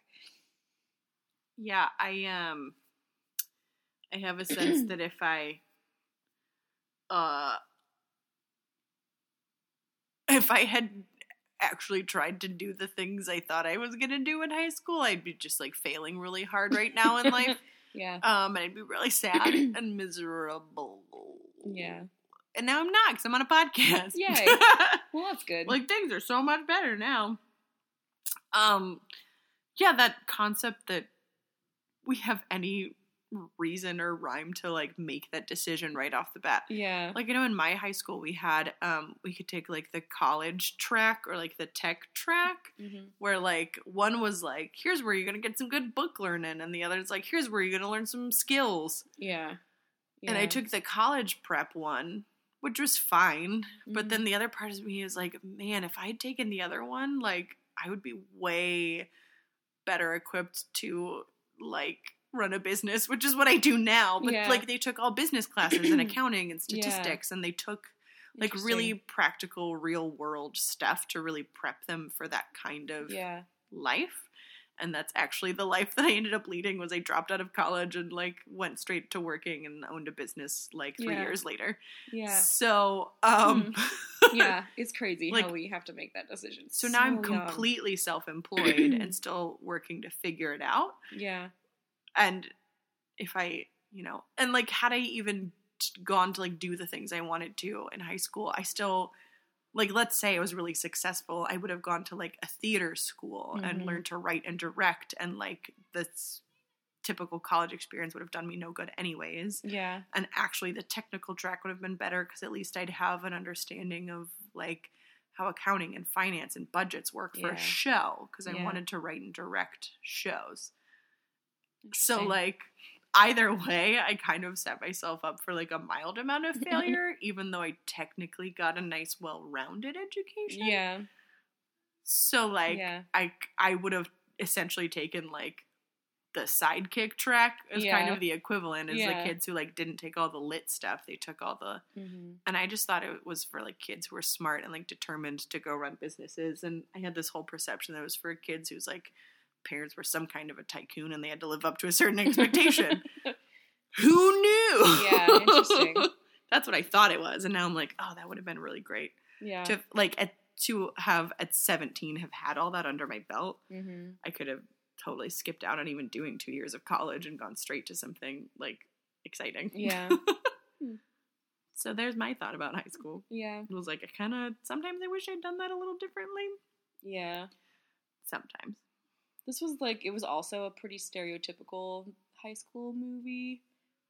yeah, I um, I have a sense that if I, uh, if I had actually tried to do the things I thought I was gonna do in high school, I'd be just like failing really hard right now in life. Yeah. Um, and I'd be really sad and miserable. Yeah. And now I'm not because I'm on a podcast. Yay. Well, that's good. like things are so much better now. Um, yeah, that concept that we have any reason or rhyme to like make that decision right off the bat. yeah. Like I know in my high school we had um we could take like the college track or like the tech track hmm where like one was like here's where you're gonna get some good book learning and the other's like here's where you're gonna learn some skills Yeah. and I took the college prep one, which was fine. But Mhm. then the other part of me is like, man, if I had taken the other one, like I would be way better equipped to like run a business, which is what I do now. But Yeah. like they took all business classes and accounting and Yeah. statistics and they took like really practical real world stuff to really prep them for that kind of Yeah. life and that's actually the life that i ended up leading was i dropped out of college and like went straight to working and owned a business like three Yeah. years later Yeah. so um yeah. It's crazy Like- how we have to make that decision. so now i'm young. completely self-employed and still working to figure it out Yeah. And if i you know and like had i even gone to like do the things i wanted to in high school i still like let's say i was really successful i would have gone to like a theater school and Mhm. learned to write and direct and like this typical college experience would have done me no good anyways Yeah. and actually the technical track would have been better because at least i'd have an understanding of like how accounting and finance and budgets work for Yeah. a show because i Yeah. wanted to write and direct shows so like either way, I kind of set myself up for like a mild amount of failure, even though I technically got a nice, well-rounded education. Yeah. So like, Yeah. I I would have essentially taken like the sidekick track as kind of the equivalent as Yeah. the kids who like didn't take all the lit stuff. They took all the hmm and I just thought it was for like kids who were smart and like determined to go run businesses. And I had this whole perception that it was for kids whose like parents were some kind of a tycoon and they had to live up to a certain expectation. Who knew? Yeah, interesting. That's what I thought it was, and now I'm like, oh, that would have been really great Yeah. to like at to have at 17 have had all that under my belt. hmm I could have totally skipped out on even doing two years of college and gone straight to something like exciting. Yeah. So there's my thought about high school. Yeah. It was like I kind of sometimes I wish I'd done that a little differently. Yeah. Sometimes. This was like it was also a pretty stereotypical high school movie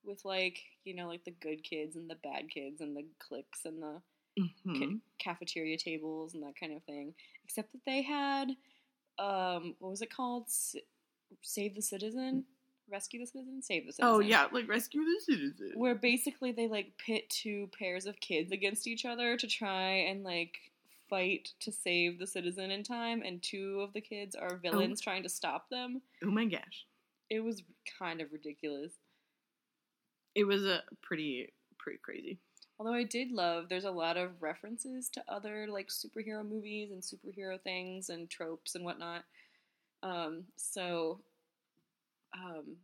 with like you know like the good kids and the bad kids and the cliques and the Mhm. ca- cafeteria tables and that kind of thing. Except that they had um what was it called? S- Save the Citizen, Rescue the Citizen, Save the Citizen. Oh yeah, like rescue the citizen. where basically they like pit two pairs of kids against each other to try and like fight to save the citizen in time and two of the kids are villains trying to stop them. Oh my gosh, it was kind of ridiculous. It was a pretty pretty crazy. although i did love there's a lot of references to other like superhero movies and superhero things and tropes and whatnot. Um so um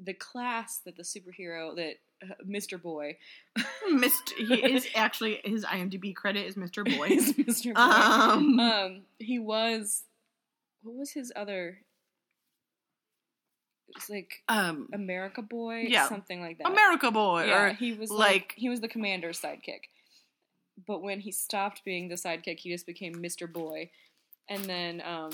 the class that the superhero that mr boy Mr. He is actually his IMDb credit is Mr. Boy. is Mr. Boy. Um, Um, he was. What was his other? It was like um, America Boy, Yeah. something like that. America Boy, yeah, or he was like, like- he was the commander's sidekick. But when he stopped being the sidekick, he just became Mr. Boy, and then um,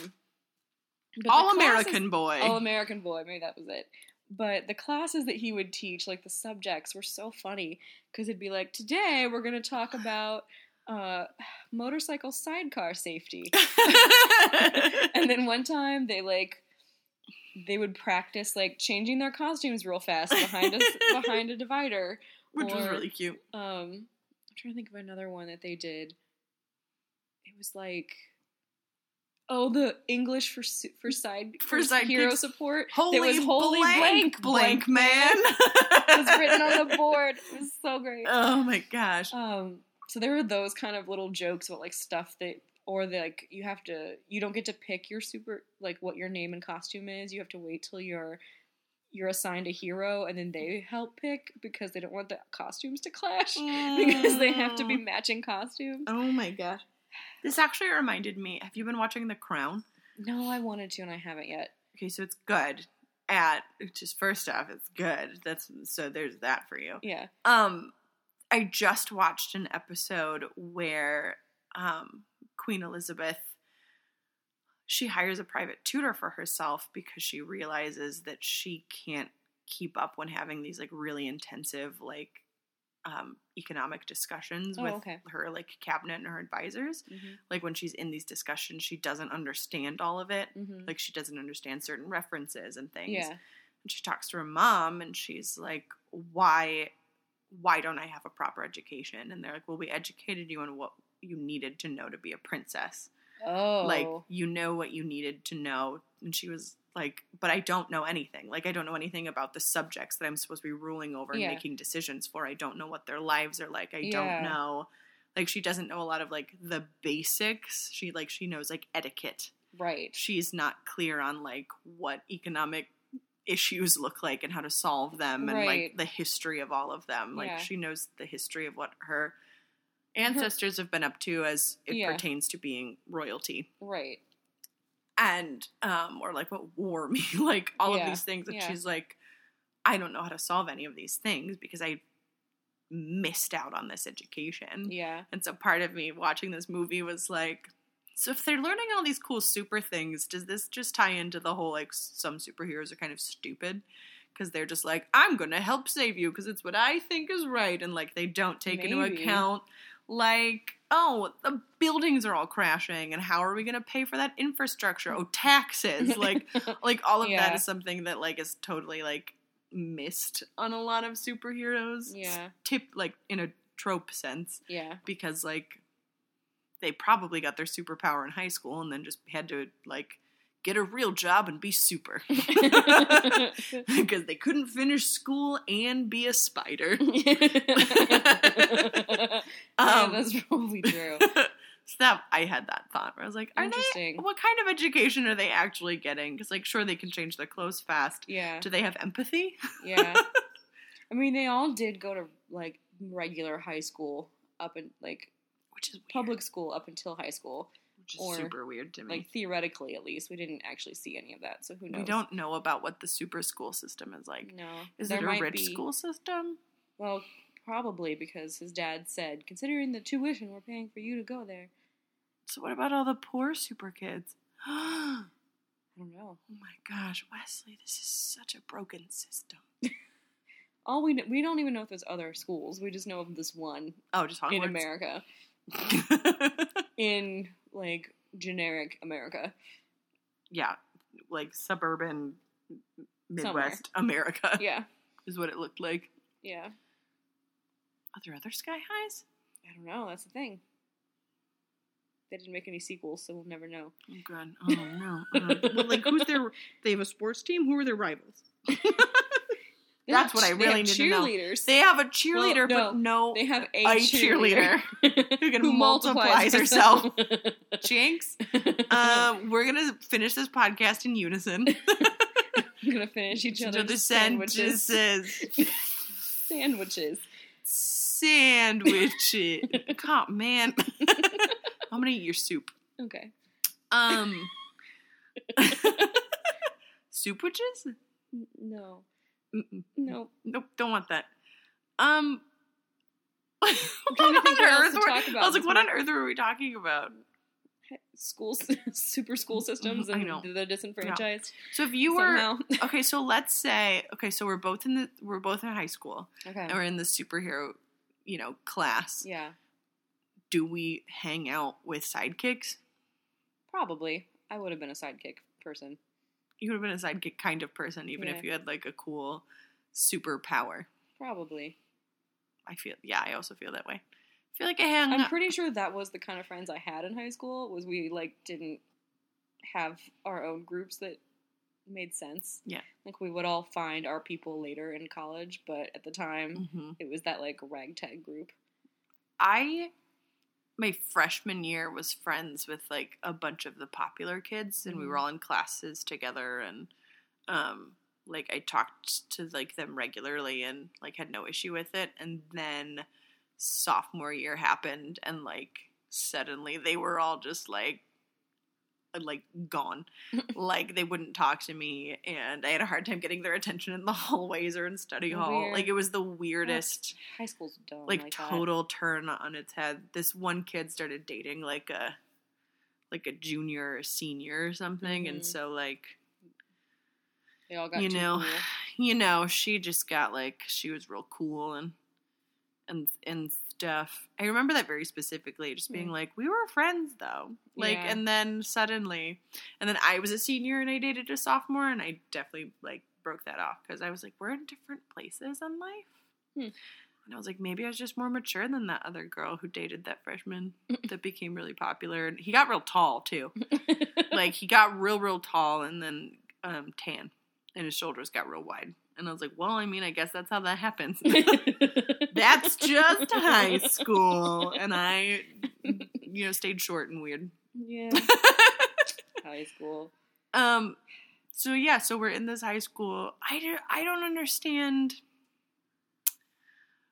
but All American Boy. All American Boy, maybe that was it. But the classes that he would teach, like the subjects, were so funny because it'd be like, today we're going to talk about uh, motorcycle sidecar safety. and then one time they like they would practice like changing their costumes real fast behind us behind a divider. which was really cute. Um, I'm trying to think of another one that they did. It was like. Oh, the English for for side For for hero support. Holy, was holy blank, blank, blank, man. it was written on the board. It was so great. Oh my gosh. Um, so there were those kind of little jokes about like stuff that, or the, like you have to, you don't get to pick your super, like what your name and costume is. You have to wait till you're you're assigned a hero, and then they help pick because they don't want the costumes to clash because they have to be Mm. matching costumes. Oh my gosh. This actually reminded me. Have you been watching The Crown? No, I wanted to, and I haven't yet. Okay, so it's good. At just first off, it's good. That's so there's that for you. Yeah. Um, I just watched an episode where um, Queen Elizabeth she hires a private tutor for herself because she realizes that she can't keep up when having these like really intensive like um, economic discussions Oh, with okay. her like cabinet and her advisors. Mm-hmm. Like when she's in these discussions, she doesn't understand all of it. Mm-hmm. Like she doesn't understand certain references and things Yeah. and she talks to her mom and she's like why why don't i have a proper education and they're like well we educated you on what you needed to know to be a princess Oh. like you know what you needed to know and she was like but i don't know anything like i don't know anything about the subjects that i'm supposed to be ruling over and Yeah. making decisions for i don't know what their lives are like i Yeah. don't know like she doesn't know a lot of like the basics she like she knows like etiquette right. she's not clear on like what economic issues look like and how to solve them and Right. like the history of all of them. Like Yeah. she knows the history of what her ancestors have been up to as it pertains to being royalty. Right. And um or like what war mean, like all Yeah. of these things that Yeah. she's like I don't know how to solve any of these things because I missed out on this education. Yeah. And so part of me watching this movie was like, so if they're learning all these cool super things, does this just tie into the whole like some superheroes are kind of stupid? Because they're just like, I'm going to help save you because it's what I think is right. And like they don't take into account, like, oh, the buildings are all crashing and how are we going to pay for that infrastructure? Oh, taxes. like, like all of Yeah. that is something that like is totally like missed on a lot of superheroes. Yeah. Tip like in a trope sense Yeah. because like they probably got their superpower in high school and then just had to like get a real job and be super because they couldn't finish school and be a spider. yeah, Um, that's probably true. so that I had that thought where I was like, are they? What kind of education are they actually getting? Because like, sure, they can change their clothes fast. Yeah. Do they have empathy? Yeah. I mean, they all did go to like regular high school up in like Which is weird. public school up until high school. Is or, super weird to me. Like theoretically, at least, we didn't actually see any of that. So who knows? we don't know about what the super school system is like. No. Is There it a rich be- school system? Well, probably because his dad said, considering the tuition we're paying for you to go there. So what about all the poor super kids? I don't know. Oh my gosh, Wesley, this is such a broken system. All we kn- we don't even know if there's other schools. We just know of this one Oh, just Hogwarts. in America, in like generic America. yeah, like suburban Somewhere. Midwest America Yeah, is what it looked like. yeah. Are there other sky highs? I don't know. That's the thing. They didn't make any sequels, so we'll never know. Oh god. Oh no. Uh, well, like who's their? They have a sports team. Who are their rivals? They That's what I really need to know. cheerleaders. They have a cheerleader, Well, but no They have a, a cheerleader, who can multiplies herself. Jinx. Uh, we're gonna finish this podcast in unison. We're gonna finish each other's the sandwiches. Sandwiches. Sandwiches. God, man. I'm gonna eat your soup. Okay. Um. soup witches? No. Mm-mm. No. Nope, don't want that. Um. trying to think what else to were- I was like, what on earth were we talking about? Schools, super school systems, I and the disenfranchised. So if you were somehow. okay, so let's say okay, so we're both in the we're both in high school Okay. and we're in the superhero, you know, class. Yeah. Do we hang out with sidekicks? Probably. I would have been a sidekick person. You would have been a sidekick kind of person, even Yeah. if you had like a cool superpower. Probably. I feel yeah, I also feel that way. I feel like I hang I'm pretty sure that was the kind of friends I had in high school. Was we like didn't have our own groups that made sense. Yeah. Like we would all find our people later in college, but at the time Mhm. it was that like ragtag group. I my freshman year was friends with like a bunch of the popular kids and we were Mhm. all in classes together and um like I talked to like them regularly and like had no issue with it and then sophomore year happened and like suddenly they were all just like like gone like they wouldn't talk to me and i had a hard time getting their attention in the hallways or in study hall Weird. like it was the weirdest High school's dumb. like, Like, that. total turn on its head. This one kid started dating like a like a junior or senior or something, and Mhm. so like They all got you know, cool. you know, she just got like she was real cool and and and stuff. I remember that very specifically, just being like, we were friends though, like, Yeah. and then suddenly, and then I was a senior and I dated a sophomore, and I definitely like broke that off because I was like, we're in different places in life. Hmm. And I was like, maybe I was just more mature than that other girl who dated that freshman that became really popular. And he got real tall too. like he got real, real tall and then um, tan, and his shoulders got real wide. And I was like, well, I mean, I guess that's how that happens. that's just high school, and I, you know, stayed short and weird. yeah. High school. Um, so yeah, so we're in this high school. I don't, I don't understand.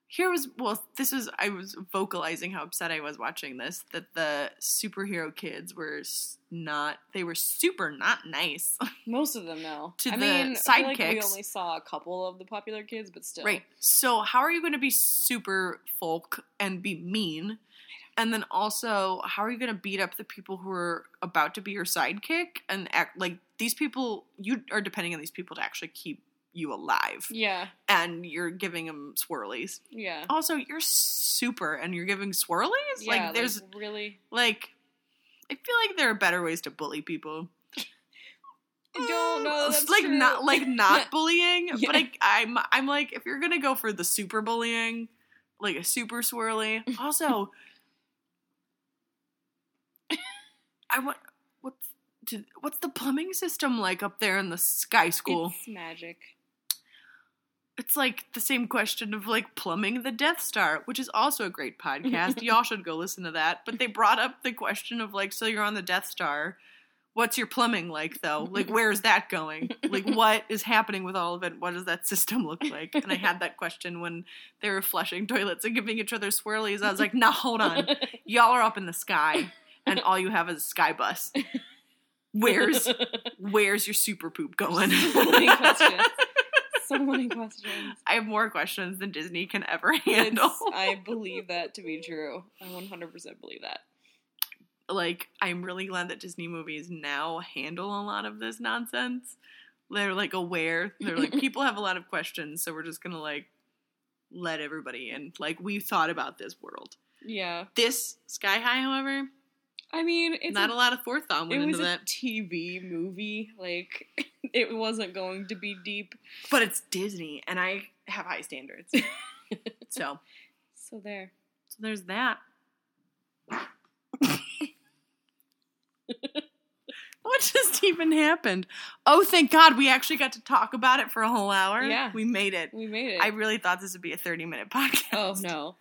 Here was well, this was I was vocalizing how upset I was watching this that the superhero kids were not they were super not nice. Most of them though To I the mean, I feel like we only saw a couple of the popular kids, but still. Right. So how are you going to be super folk and be mean? And then also, how are you going to beat up the people who are about to be your sidekick and act like these people? You are depending on these people to actually keep you alive, Yeah. and you're giving them swirlies. Yeah. Also, you're super, and you're giving swirlies. yeah, like, there's really. like, I feel like there are better ways to bully people. I don't know. Like true. not like not bullying, Yeah. but I, I'm I'm like if you're gonna go for the super bullying, like a super swirly. Also, I want what's what's the plumbing system like up there in the sky school? It's magic. It's like the same question of like plumbing the Death Star, which is also a great podcast. Y'all should go listen to that. But they brought up the question of like, so you're on the Death Star. What's your plumbing like though? Like, where's that going? Like, what is happening with all of it? What does that system look like? And I had that question when they were flushing toilets and giving each other swirlies. I was like, nah, hold on. Y'all are up in the sky, and all you have is a sky bus. Where's where's your super poop going? So many questions. so many questions. I have more questions than Disney can ever handle. It's, I believe that to be true. I 100% believe that. like, I'm really glad that Disney movies now handle a lot of this nonsense. They're like aware. They're like, people have a lot of questions, so we're just gonna like let everybody in. Like, we thought about this world. Yeah. This Sky High, however, I mean, it's not a, a lot of forethought it went was into a that. TV movie. Like, it wasn't going to be deep. But it's Disney, and I have high standards. so, So there. so there's that. what just even happened? Oh, thank God we actually got to talk about it for a whole hour. Yeah. We made it. We made it. I really thought this would be a 30 minute podcast. oh, no.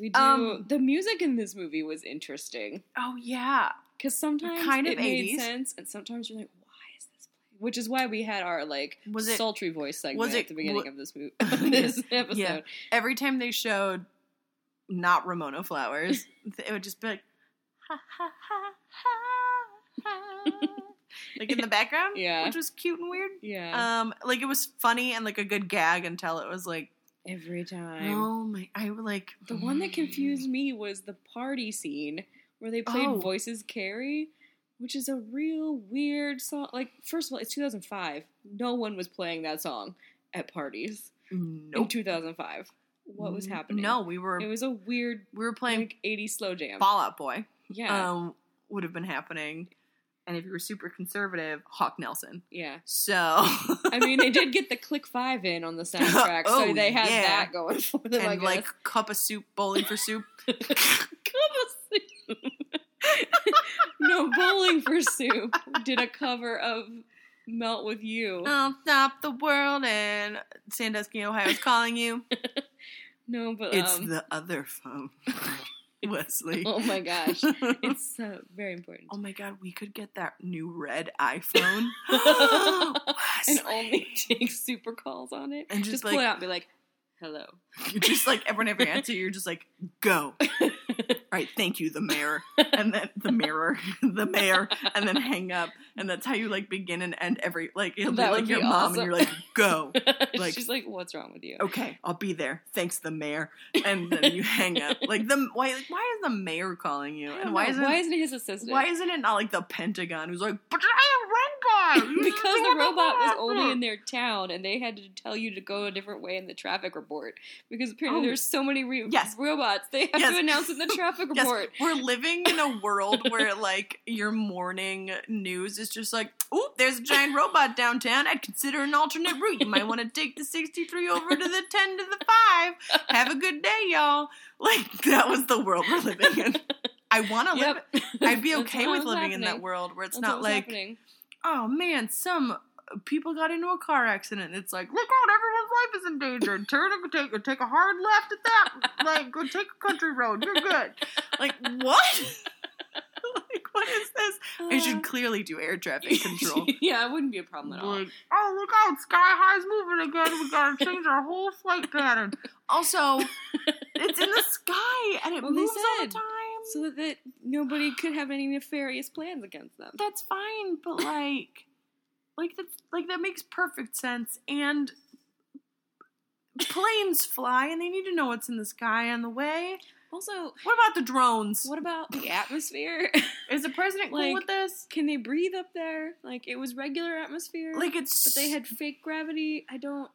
We do. Um, the music in this movie was interesting. Oh, yeah. Because sometimes Kind of it made sense, and sometimes you're like, why is this playing? Which is why we had our, like, Was it- sultry voice segment was it- at the beginning wa- of this, movie, this episode. Yeah. Every time they showed not Ramona Flowers, it would just be like, ha ha ha ha ha. like in the background. Yeah. Which was cute and weird. Yeah. Um, like it was funny and like a good gag until it was like, Every time. oh my, I would like The one that confused me was the party scene where they played Oh. Voices Carry, which is a real weird song. Like, first of all, it's 2005. No one was playing that song at parties in 2005. What was happening? No, we were It was a weird, we were playing like, 80s slow jam. Fall Out Boy. yeah. Um, would have been happening, and if you were super conservative, Hawk Nelson. yeah. So I mean, they did get the Click 5 in on the soundtrack, so Oh, they had yeah. that going for them, I and guess. like cup of soup, bowling for soup. cup of soup. No, Bowling for Soup did a cover of Melt with You. I'll stop the world, and Sandusky, Ohio's calling you. No, but It's um, the other phone, Wesley. oh my gosh, it's uh, very important. Oh my god, we could get that new red iPhone. and only take super calls on it. And just, just like- pull it out and be like, "Hello." You're just like everyone every answer, you're just like, go. All right, thank you, the mayor. And then the mirror, the mayor, and then hang up. And that's how you like begin and end every like it'll be like your be mom awesome. and you're like, go. Like- She's like, "What's wrong with you?" Okay, I'll be there. Thanks, the mayor. And then you hang up. Like the why like, why is the mayor calling you? And why know. isn't why isn't it his assistant? why isn't it not like the Pentagon who's like, but I am one guy because the robot was only in their town and they had to tell you to go a different way in the traffic report because apparently Oh. there's so many re- Yes. robots they have Yes. to announce in the traffic Yes, report. we're living in a world where like your morning news is just like, oh, there's a giant robot downtown. I'd consider an alternate route. You might want to take the 63 over to the 10 to the 5. Have a good day, y'all. Like that was the world we're living in. I want to live. I'd be okay with living in that world where it's That's not like, happening. Oh man, some people got into a car accident. It's like, look out, everyone's life is in danger. Turn and take take a hard left at that. Like, go take a country road. You're good. Like what? like what is this? I Uh, should clearly do air traffic control. yeah, it wouldn't be a problem at all. Like, oh look out, Sky High's moving again. We gotta change our whole flight pattern. Also, it's in the sky and it Well, moves all the time. So that nobody could have any nefarious plans against them. that's fine, but like, like that's like that makes perfect sense. And planes fly, and they need to know what's in the sky on the way. Also, What about the drones? what about the atmosphere? Is the president cool Like- with this? Can they breathe up there? Like it was regular atmosphere, Like it's, but they had fake gravity. I don't.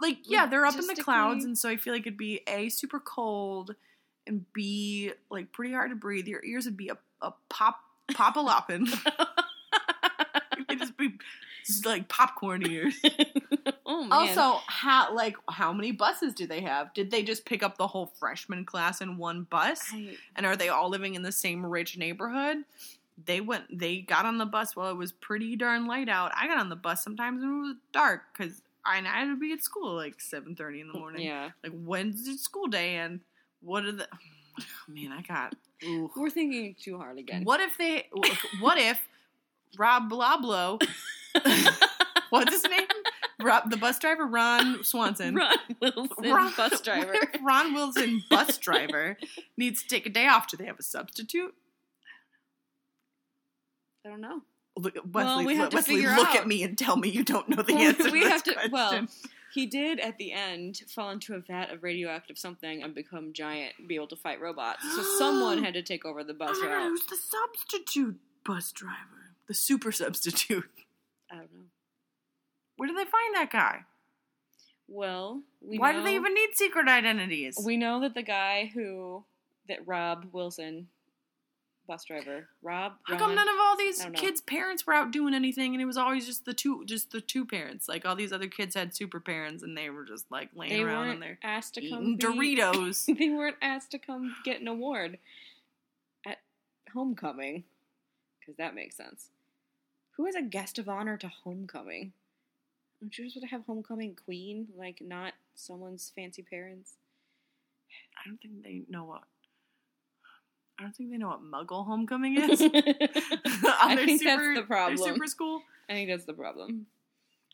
like yeah, they're up in the clouds, and so I feel like it'd be a super cold, and b like pretty hard to breathe. Your ears would be a, a pop pop a lopping. they just be just like popcorn ears. oh man. Also, how like how many buses do they have? Did they just pick up the whole freshman class in one bus? I, And are they all living in the same rich neighborhood? They went. They got on the bus while it was pretty darn light out. I got on the bus sometimes when it was dark because I, I had to be at school like seven thirty in the morning. yeah. Like when's the school day and what are the? man, I got. ooh. We're thinking too hard again. What if they? What if Rob Blablo? what's his name? Rob, the bus driver, Ron Swanson. Ron Wilson, Ron- bus driver. Ron Wilson, bus driver, needs to take a day off? Do they have a substitute? I don't know. Look, Wesley, Well, we have to Wesley, figure look out. at me and tell me you don't know the Well, answer. we to have to- well, question. He did at the end fall into a vat of radioactive something and become giant and be able to fight robots. So someone had to take over the bus I route. who's the substitute bus driver? The super substitute. I don't know. Where did they find that guy? Well, we Why know, do they even need secret identities? We know that the guy who that Rob Wilson, bus driver, Rob. How come none of all these I don't know. kids' parents were out doing anything, and it was always just the two, just the two parents? Like all these other kids had super parents, and they were just like laying they around weren't there asked to come be- Doritos. they weren't asked to come get an award at homecoming because that makes sense. Who is a guest of honor to homecoming? Aren't you supposed to have homecoming queen, like not someone's fancy parents? I don't think they know what. I don't think they know what Muggle homecoming is. I think super- that's the problem. super school. I think that's the problem.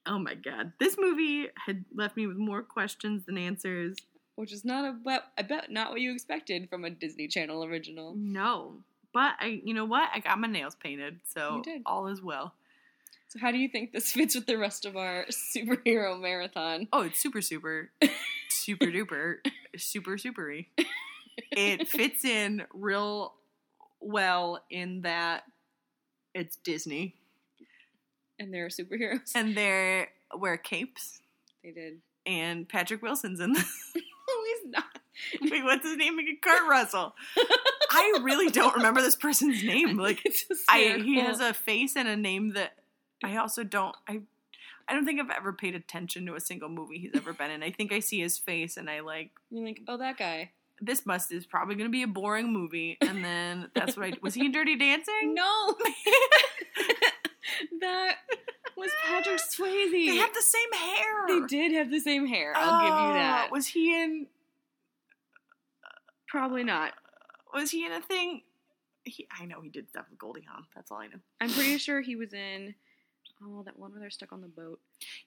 Oh my god, this movie had left me with more questions than answers. Which is not a but I bet not what you expected from a Disney Channel original. No, but I, you know what? I got my nails painted, so did. all is well. So how do you think this fits with the rest of our superhero marathon? Oh, it's super, super, super duper, super supery. It fits in real well in that it's Disney And they're superheroes. and they wear capes They did. and Patrick Wilson's in this. No, he's not. Wait, what's his name again? Kurt Russell. I really don't remember this person's name. Like, It's I he has a face and a name that I also don't. I I don't think I've ever paid attention to a single movie he's ever been in. I think I see his face and I like You're like, oh, that guy. This must is probably going to be a boring movie. And then that's what I was he in Dirty Dancing? No, that was Patrick Swayze. They had the same hair. They did have the same hair. I'll give you Oh, that. Was he in? Uh, probably not. Uh, was he in a thing? He, I know he did stuff with Goldie Hawn. That's all I know. I'm pretty sure he was in. Oh, that one where they're stuck on the boat.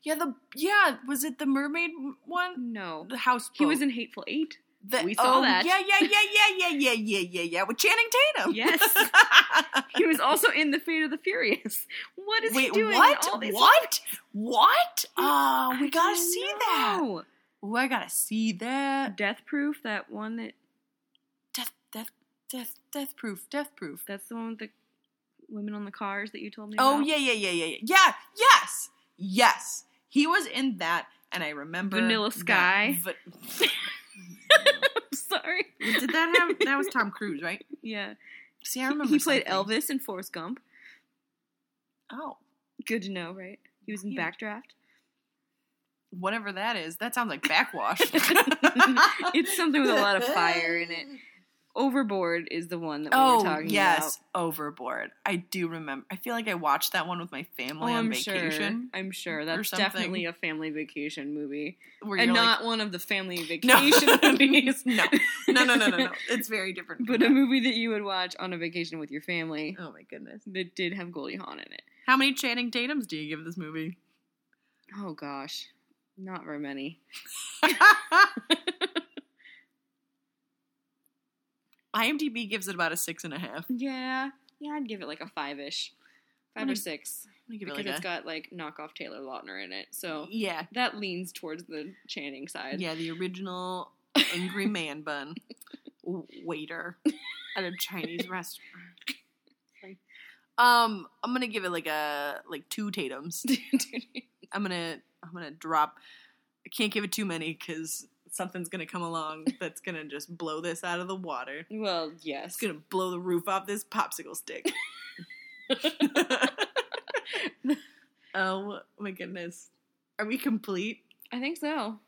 Yeah, the yeah. Was it the mermaid one? No, The house. he was in Hateful Eight. The, We saw oh, that. Yeah, yeah, yeah, yeah, yeah, yeah, yeah, yeah, yeah. With Channing Tatum. Yes. He was also in The Fate of the Furious. What is Wait, he doing? what? all these- What? What? Oh, we I gotta see that. Oh, I gotta see that. Death Proof, that one that Death, death, death, death proof, death proof. that's the one with the women on the cars that you told me Oh about. yeah, yeah, yeah, yeah, yeah. Yeah, yes, yes. He was in that, and I remember Vanilla that- Sky. Va- I'm sorry. Did that have? That was Tom Cruise, right? Yeah. See, I remember. He played something. Elvis in Forrest Gump. Oh, Good to know, right? He was in Huge. Backdraft. whatever that is. That sounds like backwash. It's something with a lot of fire in it. Overboard is the one that we were oh, talking about. Oh yes, Overboard. I do remember. I feel like I watched that one with my family Oh, on I'm vacation. sure. I'm sure that's definitely a family vacation movie, and not one of the family like, no, vacation movies. no, no, no, no, no, no. It's very different. But from a movie that you would watch on a vacation with your family Oh my goodness. that did have Goldie Hawn in it. How many Channing Tatum's do you give this movie? Oh gosh, not very many. IMDb gives it about a six and a half. Yeah, yeah, I'd give it like a five-ish, 5 or six, gonna it because like it's a got like knockoff Taylor Lautner in it. So yeah, that leans towards the Channing side. yeah, the original angry man bun waiter at a Chinese restaurant. Um, I'm gonna give it like a like two Tatums. I'm gonna I'm gonna drop. I can't give it too many because something's gonna come along that's gonna just blow this out of the water. well, yes. It's gonna blow the roof off this popsicle stick. oh my goodness. Are we complete? I think so.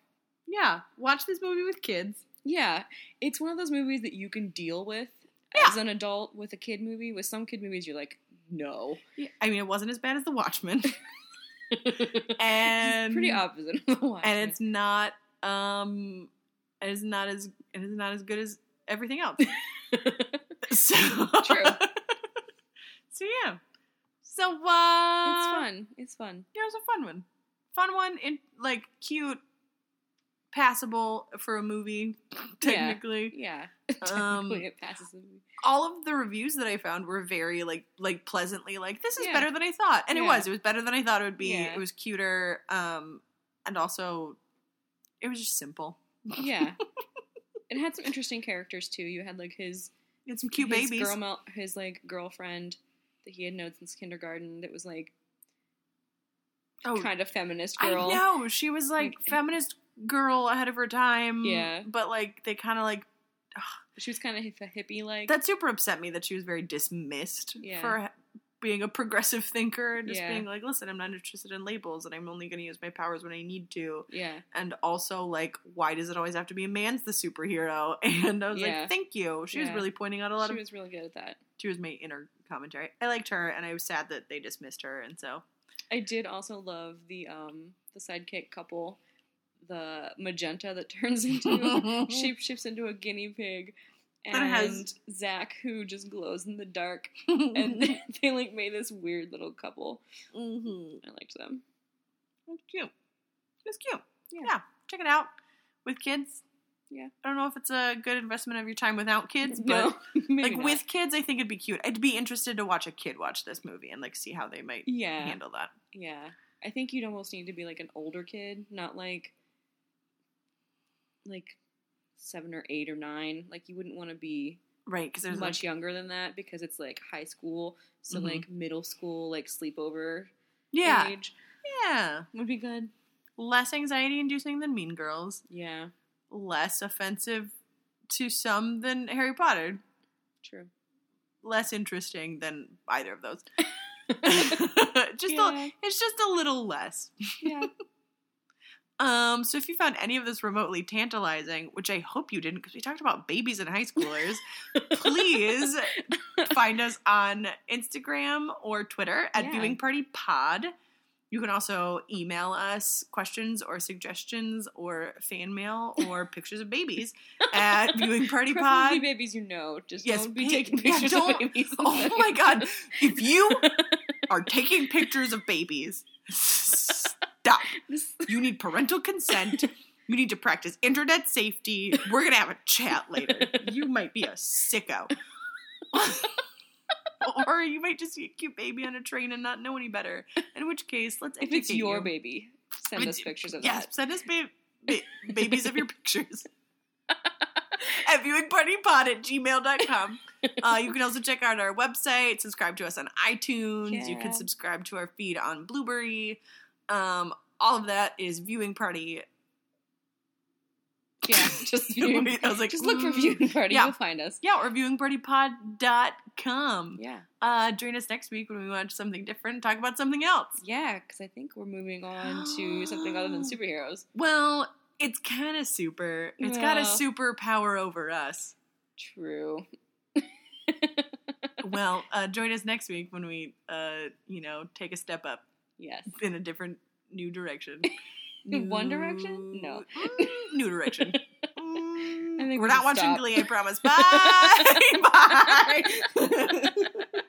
Yeah. Watch this movie with kids. Yeah, it's one of those movies that you can deal with Yeah. as an adult with a kid movie. With some kid movies, you're like, no. I mean, it wasn't as bad as The Watchmen. And- pretty opposite of the Watchmen. and it's not um it is not as it is not as good as everything else. So True. so yeah. So uh it's fun. It's fun. Yeah, it was a fun one. Fun one in like cute passable for a movie technically. Yeah. Um, Technically, it passes the movie. All of the reviews that I found were very like like pleasantly like this is Yeah. better than I thought. And it was. It was better than I thought it would be. Yeah. It was cuter um and also it was just simple. Yeah. it had some interesting characters too. You had like his It's some cute his babies. girl his like girlfriend that he had known since kindergarten that was like oh, kind of feminist girl. I know. She was like Like- feminist girl ahead of her time. Yeah. But like they kind of like She was kind of a hippie like. that super upset me that she was very dismissed Yeah. for being a progressive thinker and just Yeah. being like, listen, I'm not interested in labels and I'm only going to use my powers when I need to. yeah. And also, like, why does it always have to be a man's the superhero? And I was Yeah. like, thank you. She was really pointing out a lot She of. She was really good at that. she was my inner commentary. I liked her, and I was sad that they dismissed her, and so. I did also love the um the sidekick couple, the magenta that turns into shape shifts into a guinea pig, and has- Zach who just glows in the dark, and they, they like made this weird little couple. mm-hmm. I liked them. It's cute. It's cute. Yeah. yeah, check it out with kids. Yeah. I don't know if it's a good investment of your time without kids, but No, like not. with kids, I think it'd be cute. I'd be interested to watch a kid watch this movie and like see how they might yeah, handle that. yeah. I think you'd almost need to be like an older kid, not like like seven or eight or nine. Like you wouldn't want to be Right, because there's much like, younger than that because it's like high school, so Mhm. like middle school, like sleepover yeah, age yeah, would be good. less anxiety inducing than Mean Girls, Yeah, less offensive to some than Harry Potter, true. less interesting than either of those. just Yeah. a, it's just a little less. Yeah. Um, so if you found any of this remotely tantalizing, which I hope you didn't, because we talked about babies and high schoolers, please find us on Instagram or Twitter at Yeah. Viewing Party Pod. You can also email us questions or suggestions or fan mail or pictures of babies at Viewing Party Preferably Pod. babies you know. Just Yes, don't be pa- taking pictures don't- of babies. Oh my god! If you are taking pictures of babies, stop. You need parental consent. You need to practice internet safety. We're gonna have a chat later. You might be a sicko. or you might just see a cute baby on a train and not know any better. In which case, let's educate if it's your you. baby, send I us pictures of Yes, that. send us ba- ba- babies of your pictures. at viewingpartypod at gmail.com. Uh, you can also check out our website, subscribe to us on iTunes. You can subscribe to our feed on Blubrry. Um, all of that is Viewing Party. Yeah, just viewing. I was like, just look for viewing party. yeah. You'll find us. Yeah, or viewingpartypod.com. Yeah, Uh, join us next week when we watch something different and talk about something else. yeah. Because I think we're moving on to something other than superheroes. Well, it's kind of super. It's got a super power over us. True. well, uh, join us next week when we, uh, you know, take a step up Yes. in a different new direction. In One Direction? No. Mm, new direction. Mm, I think we're we not watching. Glee. I promise. Bye. Bye.